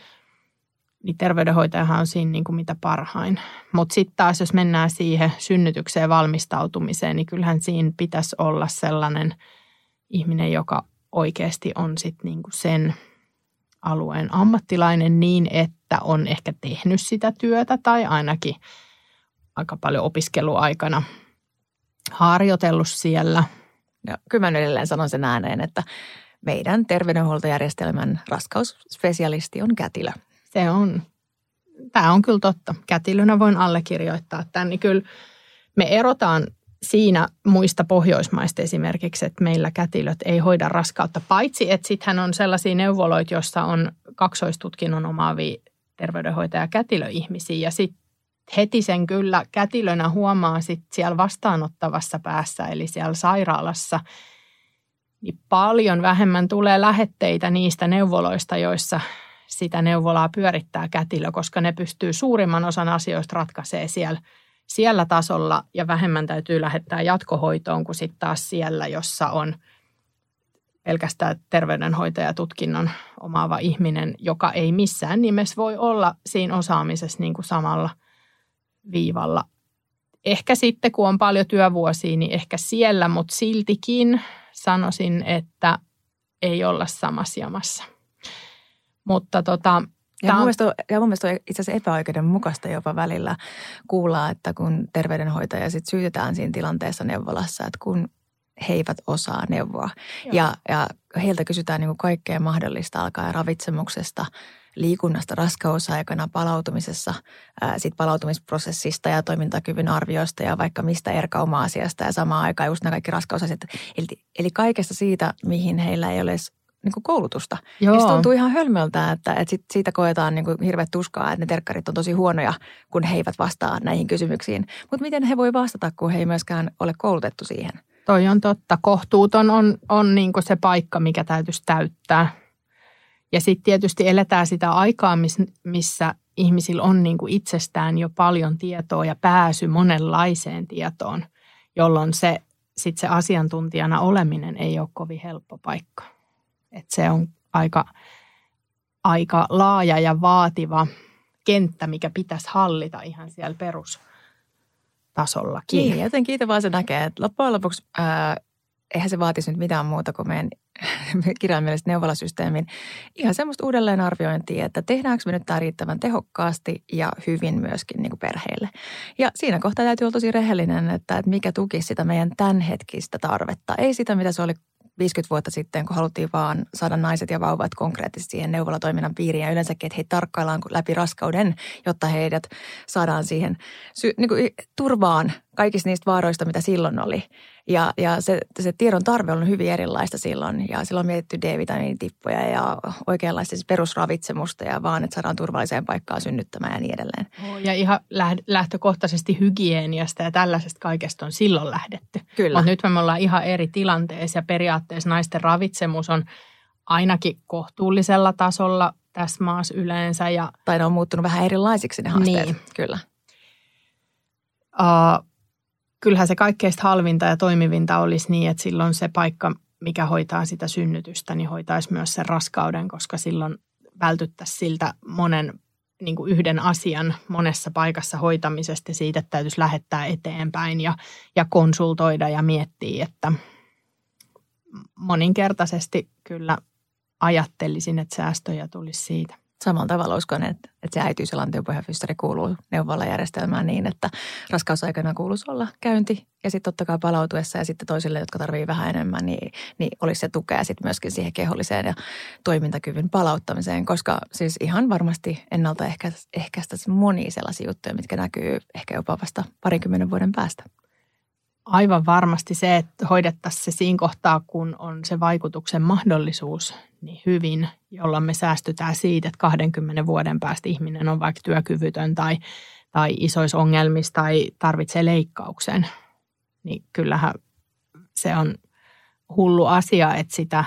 niin terveydenhoitajahan on siinä niin kuin mitä parhain. Mutta sitten taas, jos mennään siihen synnytykseen valmistautumiseen, niin kyllähän siinä pitäisi olla sellainen ihminen, joka oikeasti on sitten niin kuin sen alueen ammattilainen niin, että on ehkä tehnyt sitä työtä tai ainakin aika paljon opiskeluaikana harjoitellut siellä. Ja kyllä mä edelleen sanon sen ääneen, että meidän terveydenhuoltojärjestelmän raskausspesialisti on kätilö. Se on, tämä on kyllä totta. Kätilönä voin allekirjoittaa tämän, niin kyllä me erotaan siinä muista Pohjoismaista esimerkiksi, että meillä kätilöt ei hoida raskautta, paitsi että sittenhän on sellaisia neuvoloita, joissa on kaksoistutkinnon omaavia terveydenhoitaja- ja kätilöihmisiä ja sitten heti sen kyllä kätilönä huomaa sit siellä vastaanottavassa päässä, eli siellä sairaalassa, niin paljon vähemmän tulee lähetteitä niistä neuvoloista, joissa sitä neuvolaa pyörittää kätilö, koska ne pystyy suurimman osan asioista ratkaisee siellä, siellä tasolla ja vähemmän täytyy lähettää jatkohoitoon kuin sitten taas siellä, jossa on pelkästään terveydenhoitajatutkinnon omaava ihminen, joka ei missään nimessä voi olla siinä osaamisessa niin kuin samalla viivalla. Ehkä sitten, kun on paljon työvuosia, niin ehkä siellä, mutta siltikin sanoisin, että ei olla samassa jamassa. Mutta tota, ja mun, mielestä ja mun mielestä on itse asiassa epäoikeudenmukaista jopa välillä kuulla, että kun terveydenhoitaja sit syytetään siinä tilanteessa neuvolassa, että kun he eivät osaa neuvoa. Ja, ja heiltä kysytään niin kuin kaikkea mahdollista alkaa ravitsemuksesta, liikunnasta raskausaikana, palautumisessa, ää, sit palautumisprosessista ja toimintakyvyn arvioista ja vaikka mistä erkauma-asiasta ja samaan aikaan just nämä kaikki raskausasiat. Eli, eli kaikesta siitä, mihin heillä ei ole niin kuin koulutusta. Joo. Ja se tuntuu ihan hölmöltä, että, että sit siitä koetaan niin kuin hirveät tuskaa, että ne terkkarit on tosi huonoja, kun he eivät vastaa näihin kysymyksiin. Mutta miten he voi vastata, kun he ei myöskään ole koulutettu siihen? Toi on totta. Kohtuuton on, on niin kuin se paikka, mikä täytyisi täyttää. Ja sitten tietysti eletään sitä aikaa, missä ihmisillä on niin kuin itsestään jo paljon tietoa ja pääsy monenlaiseen tietoon, jolloin se, sit se asiantuntijana oleminen ei ole kovin helppo paikka. Et se on aika, aika laaja ja vaativa kenttä, mikä pitäisi hallita ihan siellä perustasollakin. Niin, joten kiitä vaan se näkee, että loppujen lopuksi ää, eihän se vaatisi nyt mitään muuta kuin meidän kirjaimellisesti neuvolasysteemin ihan semmoista uudelleenarviointia, että tehdäänkö me nyt tämä riittävän tehokkaasti ja hyvin myöskin niin kuin perheille. Ja siinä kohtaa täytyy olla tosi rehellinen, että, että mikä tuki sitä meidän tämänhetkistä tarvetta. Ei sitä, mitä se oli 50 vuotta sitten, kun haluttiin vaan saada naiset ja vauvat konkreettisesti siihen neuvolatoiminnan piiriin ja yleensäkin, että heitä tarkkaillaan läpi raskauden, jotta heidät saadaan siihen sy- niin kuin turvaan kaikista niistä vaaroista, mitä silloin oli. Ja, ja se, se tiedon tarve on hyvin erilaista silloin. Ja silloin on mietitty D-vitamiinitippoja ja oikeanlaista siis perusravitsemusta ja vaan, että saadaan turvalliseen paikkaan synnyttämään ja niin edelleen. Ja ihan lähtökohtaisesti hygieniasta ja tällaisesta kaikesta on silloin lähdetty. Kyllä. Mutta nyt me ollaan ihan eri tilanteessa ja periaatteessa naisten ravitsemus on ainakin kohtuullisella tasolla tässä maassa yleensä. Ja, tai ne on muuttunut vähän erilaisiksi ne haasteet. Niin. Kyllä. Uh, kyllähän se kaikkein halvinta ja toimivinta olisi niin, että silloin se paikka, mikä hoitaa sitä synnytystä, niin hoitaisi myös sen raskauden, koska silloin vältyttäisiin siltä monen niin kuin yhden asian monessa paikassa hoitamisesta siitä, täytyisi lähettää eteenpäin ja, ja konsultoida ja miettiä, että moninkertaisesti kyllä ajattelisin, että säästöjä tulisi siitä. Samalla tavalla uskon, että, että se äitiys- ja lantiopohjafysteri kuuluu neuvolajärjestelmään niin, että raskausaikana kuuluisi olla käynti ja sitten totta kai palautuessa ja sitten toisille, jotka tarvii vähän enemmän, niin, niin olisi se tukea sitten myöskin siihen keholliseen ja toimintakyvyn palauttamiseen, koska siis ihan varmasti ennaltaehkäistä monia sellaisia juttuja, mitkä näkyy ehkä jopa vasta parinkymmenen vuoden päästä aivan varmasti se, että hoidettaisiin se siinä kohtaa, kun on se vaikutuksen mahdollisuus niin hyvin, jolloin me säästytään siitä, että 20 vuoden päästä ihminen on vaikka työkyvytön tai, tai isoissa ongelmissa tai tarvitsee leikkauksen. Niin kyllähän se on hullu asia, että sitä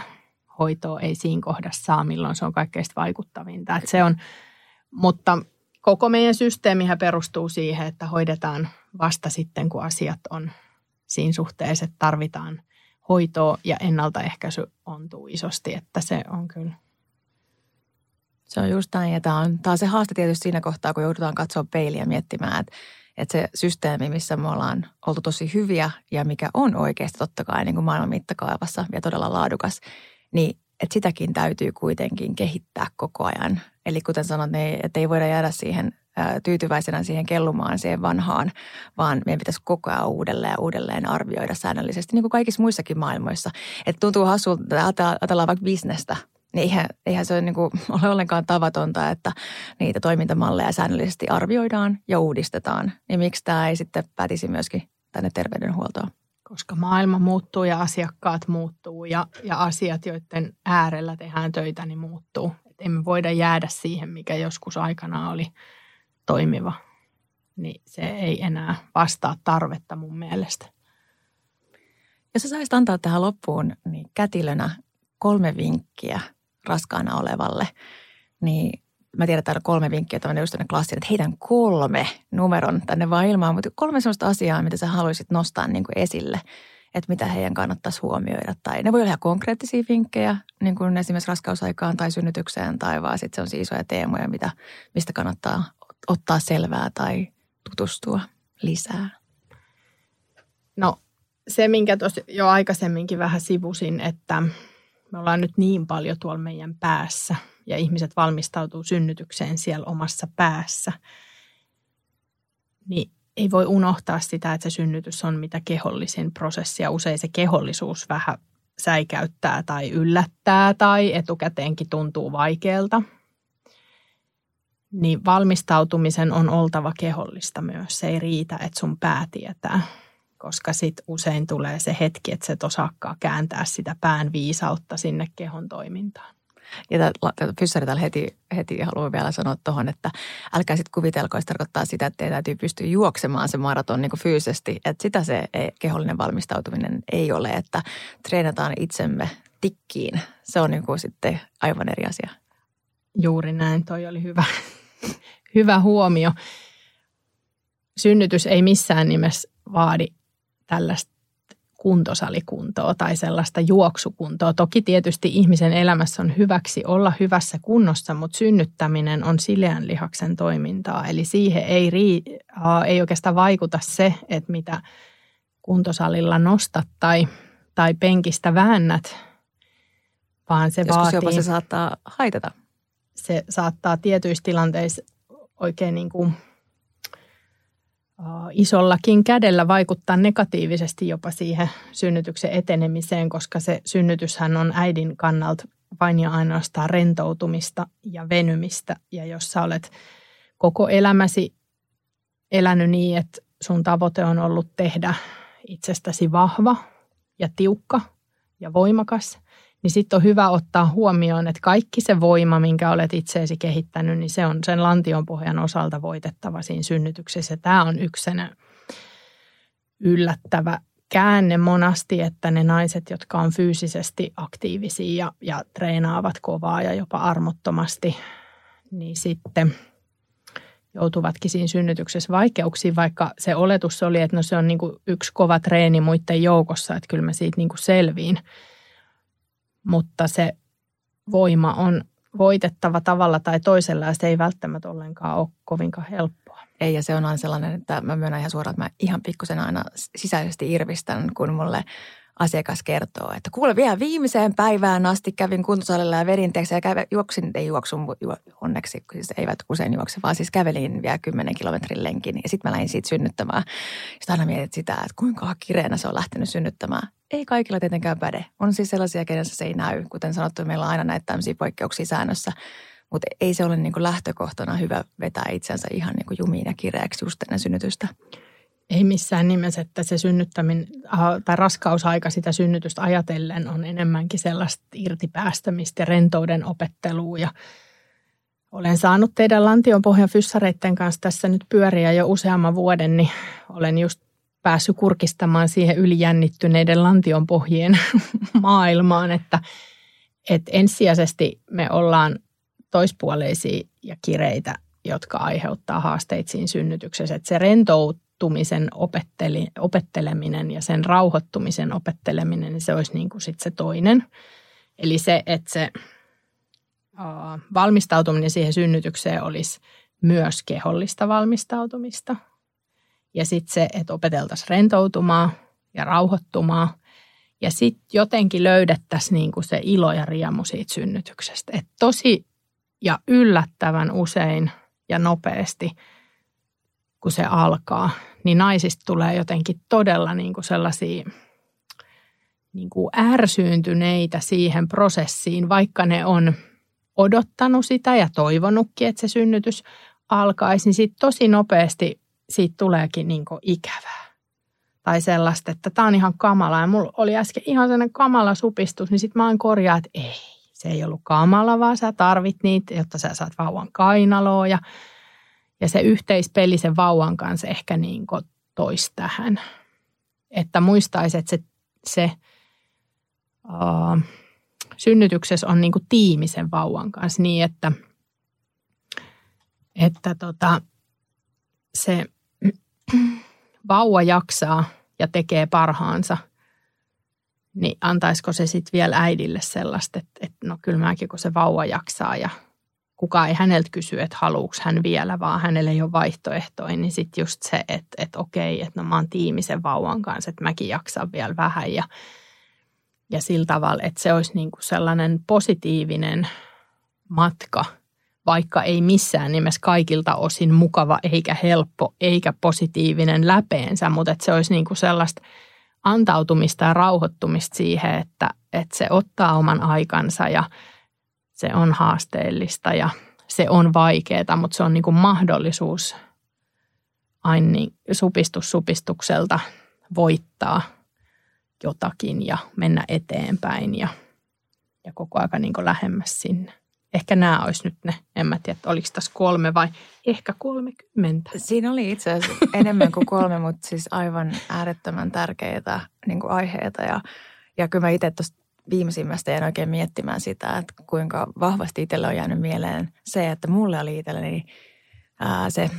hoitoa ei siinä kohdassa saa, milloin se on kaikkein vaikuttavinta. Että se on, mutta koko meidän systeemihän perustuu siihen, että hoidetaan vasta sitten, kun asiat on siinä suhteessa, että tarvitaan hoitoa ja ennaltaehkäisy ontuu isosti, että se on kyllä. Se on just näin ja tämä on, tämä on se haaste tietysti siinä kohtaa, kun joudutaan katsoa peiliä miettimään, että, että se systeemi, missä me ollaan oltu tosi hyviä ja mikä on oikeasti totta kai niin kuin maailman mittakaavassa ja todella laadukas, niin että sitäkin täytyy kuitenkin kehittää koko ajan. Eli kuten sanot, niin, että ei voida jäädä siihen tyytyväisenä siihen kellumaan, siihen vanhaan, vaan meidän pitäisi koko ajan uudelleen ja uudelleen arvioida säännöllisesti, niin kuin kaikissa muissakin maailmoissa. Että tuntuu hassulta, että ajatellaan vaikka bisnestä, niin eihän, eihän se niin kuin ole ollenkaan tavatonta, että niitä toimintamalleja säännöllisesti arvioidaan ja uudistetaan. Niin miksi tämä ei sitten pätisi myöskin tänne terveydenhuoltoon? Koska maailma muuttuu ja asiakkaat muuttuu ja, ja asiat, joiden äärellä tehdään töitä, niin muuttuu. Et emme voida jäädä siihen, mikä joskus aikana oli – toimiva, niin se ei enää vastaa tarvetta mun mielestä. Jos sä saisit antaa tähän loppuun niin kätilönä kolme vinkkiä raskaana olevalle, niin mä tiedän, että täällä on kolme vinkkiä, että just klassinen, että heitän kolme numeron tänne vaan ilmaan, mutta kolme sellaista asiaa, mitä sä haluaisit nostaa niin kuin esille, että mitä heidän kannattaisi huomioida. Tai ne voi olla ihan konkreettisia vinkkejä, niin kuin esimerkiksi raskausaikaan tai synnytykseen, tai vaan sitten se on isoja teemoja, mitä, mistä kannattaa ottaa selvää tai tutustua lisää? No se, minkä tuossa jo aikaisemminkin vähän sivusin, että me ollaan nyt niin paljon tuolla meidän päässä ja ihmiset valmistautuu synnytykseen siellä omassa päässä, niin ei voi unohtaa sitä, että se synnytys on mitä kehollisin prosessi ja usein se kehollisuus vähän säikäyttää tai yllättää tai etukäteenkin tuntuu vaikealta – niin valmistautumisen on oltava kehollista myös. Se ei riitä, että sun pää tietää, koska sit usein tulee se hetki, että se et osaakaan kääntää sitä pään viisautta sinne kehon toimintaan. Ja Fyssari täällä heti, heti haluaa vielä sanoa tuohon, että älkää sitten kuvitelko, että tarkoittaa sitä, että teidän täytyy pystyä juoksemaan se maraton niin fyysisesti. Että sitä se ei, kehollinen valmistautuminen ei ole, että treenataan itsemme tikkiin. Se on niin kuin sitten aivan eri asia Juuri näin, toi oli hyvä, hyvä huomio. Synnytys ei missään nimessä vaadi tällaista kuntosalikuntoa tai sellaista juoksukuntoa. Toki tietysti ihmisen elämässä on hyväksi olla hyvässä kunnossa, mutta synnyttäminen on sileän lihaksen toimintaa. Eli siihen ei, rii, ei oikeastaan vaikuta se, että mitä kuntosalilla nostat tai, tai penkistä väännät, vaan se Joskus vaatii... jopa se saattaa haitata. Se saattaa tietyissä tilanteissa oikein niin kuin isollakin kädellä vaikuttaa negatiivisesti jopa siihen synnytyksen etenemiseen, koska se synnytyshän on äidin kannalta vain ja ainoastaan rentoutumista ja venymistä. Ja jos sä olet koko elämäsi elänyt niin, että sun tavoite on ollut tehdä itsestäsi vahva ja tiukka ja voimakas, niin sitten on hyvä ottaa huomioon, että kaikki se voima, minkä olet itseesi kehittänyt, niin se on sen lantionpohjan osalta voitettava siinä synnytyksessä. Tämä on yksi yllättävä käänne monasti, että ne naiset, jotka on fyysisesti aktiivisia ja, ja treenaavat kovaa ja jopa armottomasti, niin sitten joutuvatkin siinä synnytyksessä vaikeuksiin, vaikka se oletus oli, että no se on niin kuin yksi kova treeni muiden joukossa, että kyllä mä siitä niin kuin selviin – mutta se voima on voitettava tavalla tai toisella ja se ei välttämättä ollenkaan ole kovinkaan helppoa. Ei ja se on aina sellainen, että mä myönnän ihan suoraan, että mä ihan pikkusen aina sisäisesti irvistän, kun mulle asiakas kertoo, että kuule vielä viimeiseen päivään asti kävin kuntosalilla ja vedin ja käve, juoksin, ei juoksu onneksi, siis eivät usein juokse, vaan siis kävelin vielä 10 kilometrin lenkin ja sitten mä lähdin siitä synnyttämään. Sitten aina mietit sitä, että kuinka kireänä se on lähtenyt synnyttämään. Ei kaikilla tietenkään päde. On siis sellaisia, kenessä se ei näy. Kuten sanottu, meillä on aina näitä tämmöisiä poikkeuksia säännössä. Mutta ei se ole niin kuin lähtökohtana hyvä vetää itsensä ihan niin kuin jumiin ja kireäksi just ennen synnytystä. Ei missään nimessä, että se synnyttäminen tai raskausaika sitä synnytystä ajatellen on enemmänkin sellaista irtipäästämistä ja rentouden opettelua. Ja olen saanut teidän lantionpohjan fyssareiden kanssa tässä nyt pyöriä jo useamman vuoden, niin olen just päässyt kurkistamaan siihen ylijännittyneiden lantionpohjien maailmaan, että, että ensisijaisesti me ollaan toispuoleisia ja kireitä, jotka aiheuttaa haasteita siinä synnytyksessä. Että se rentout, rauhoittumisen opetteli, opetteleminen ja sen rauhoittumisen opetteleminen, niin se olisi niin kuin sit se toinen. Eli se, että se uh, valmistautuminen siihen synnytykseen olisi myös kehollista valmistautumista. Ja sitten se, että opeteltaisiin rentoutumaan ja rauhoittumaan. Ja sitten jotenkin löydettäisiin niin kuin se ilo ja riemu siitä synnytyksestä. Et tosi ja yllättävän usein ja nopeasti – kun se alkaa, niin naisista tulee jotenkin todella niin kuin sellaisia niin kuin ärsyyntyneitä siihen prosessiin, vaikka ne on odottanut sitä ja toivonutkin, että se synnytys alkaisi, niin sitten tosi nopeasti siitä tuleekin niin kuin ikävää. Tai sellaista, että tämä on ihan kamala. Ja mulla oli äsken ihan sellainen kamala supistus, niin sitten mä oon korjaa, että ei, se ei ollut kamala, vaan sä tarvit niitä, jotta sä saat vauvan kainaloa ja ja se yhteispeli sen vauvan kanssa ehkä niin toisi tähän. Että muistaisi, että se, se uh, synnytyksessä on niin kuin vauvan kanssa niin, että, että tota, se vauva jaksaa ja tekee parhaansa, niin antaisiko se sitten vielä äidille sellaista, että, että no kyllä mäkin kun se vauva jaksaa ja kukaan ei häneltä kysy, että haluuks hän vielä, vaan hänelle ei ole vaihtoehtoja, niin sitten just se, että, että okei, että no mä oon tiimisen vauvan kanssa, että mäkin jaksan vielä vähän ja, ja sillä tavalla, että se olisi niin kuin sellainen positiivinen matka, vaikka ei missään nimessä kaikilta osin mukava eikä helppo eikä positiivinen läpeensä, mutta että se olisi niin kuin sellaista antautumista ja rauhoittumista siihen, että, että se ottaa oman aikansa ja – se on haasteellista ja se on vaikeaa, mutta se on niin kuin mahdollisuus aina niin supistus supistukselta voittaa jotakin ja mennä eteenpäin ja, ja koko ajan niin kuin lähemmäs sinne. Ehkä nämä olisi nyt ne, en mä tiedä, oliko tässä kolme vai ehkä kolmekymmentä. Siinä oli itse asiassa enemmän kuin kolme, mutta siis aivan äärettömän tärkeitä niin kuin aiheita ja, ja kyllä mä itse tuosta viimeisimmästä jäin oikein miettimään sitä, että kuinka vahvasti itselle on jäänyt mieleen se, että mulle oli itselleni ää, se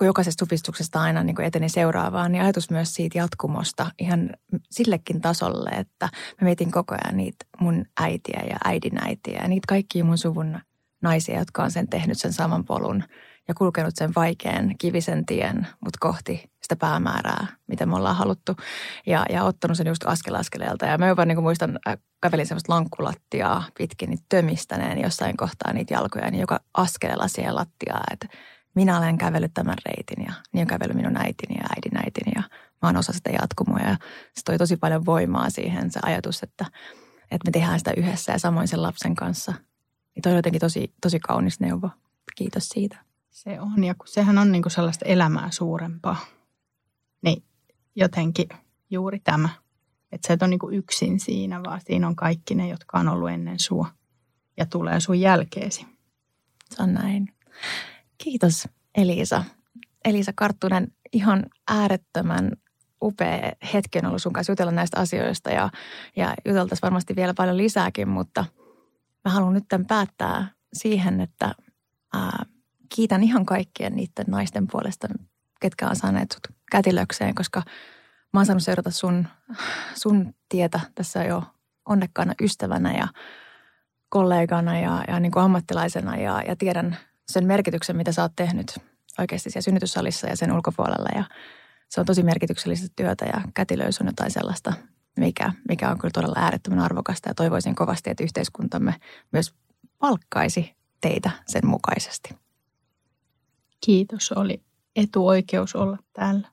kun jokaisesta supistuksesta aina niin eteni seuraavaan, niin ajatus myös siitä jatkumosta ihan sillekin tasolle, että mä mietin koko ajan niitä mun äitiä ja äidinäitiä ja niitä kaikkia mun suvun naisia, jotka on sen tehnyt sen saman polun ja kulkenut sen vaikean kivisen tien, mutta kohti sitä päämäärää, mitä me ollaan haluttu. Ja, ja ottanut sen just askel askeleelta. Ja mä jopa niin muistan, äh, kävelin semmoista lankkulattiaa pitkin niin tömistäneen jossain kohtaa niitä jalkoja, niin joka askeleella siihen lattiaa, että minä olen kävellyt tämän reitin ja niin on kävellyt minun äitini ja äidin äitini ja mä oon osa sitä jatkumoa ja se toi tosi paljon voimaa siihen se ajatus, että, että me tehdään sitä yhdessä ja samoin sen lapsen kanssa. Niin toi on jotenkin tosi, tosi kaunis neuvo. Kiitos siitä. Se on ja kun sehän on niin kuin sellaista elämää suurempaa. Niin jotenkin juuri tämä, että sä et ole niin kuin yksin siinä, vaan siinä on kaikki ne, jotka on ollut ennen sua ja tulee sun jälkeesi. Se on näin. Kiitos Elisa. Elisa Karttunen, ihan äärettömän upea hetki on ollut sun kanssa jutella näistä asioista ja, ja juteltaisiin varmasti vielä paljon lisääkin, mutta mä haluan nyt päättää siihen, että ää, kiitän ihan kaikkien niiden naisten puolesta, ketkä on saaneet sut kätilökseen, koska mä oon saanut seurata sun, sun tietä tässä jo onnekkaana ystävänä ja kollegana ja, ja niin kuin ammattilaisena ja, ja tiedän sen merkityksen, mitä sä oot tehnyt oikeasti siellä synnytyssalissa ja sen ulkopuolella. Ja se on tosi merkityksellistä työtä ja kätilöys on jotain sellaista, mikä, mikä on kyllä todella äärettömän arvokasta ja toivoisin kovasti, että yhteiskuntamme myös palkkaisi teitä sen mukaisesti. Kiitos, oli etuoikeus olla täällä.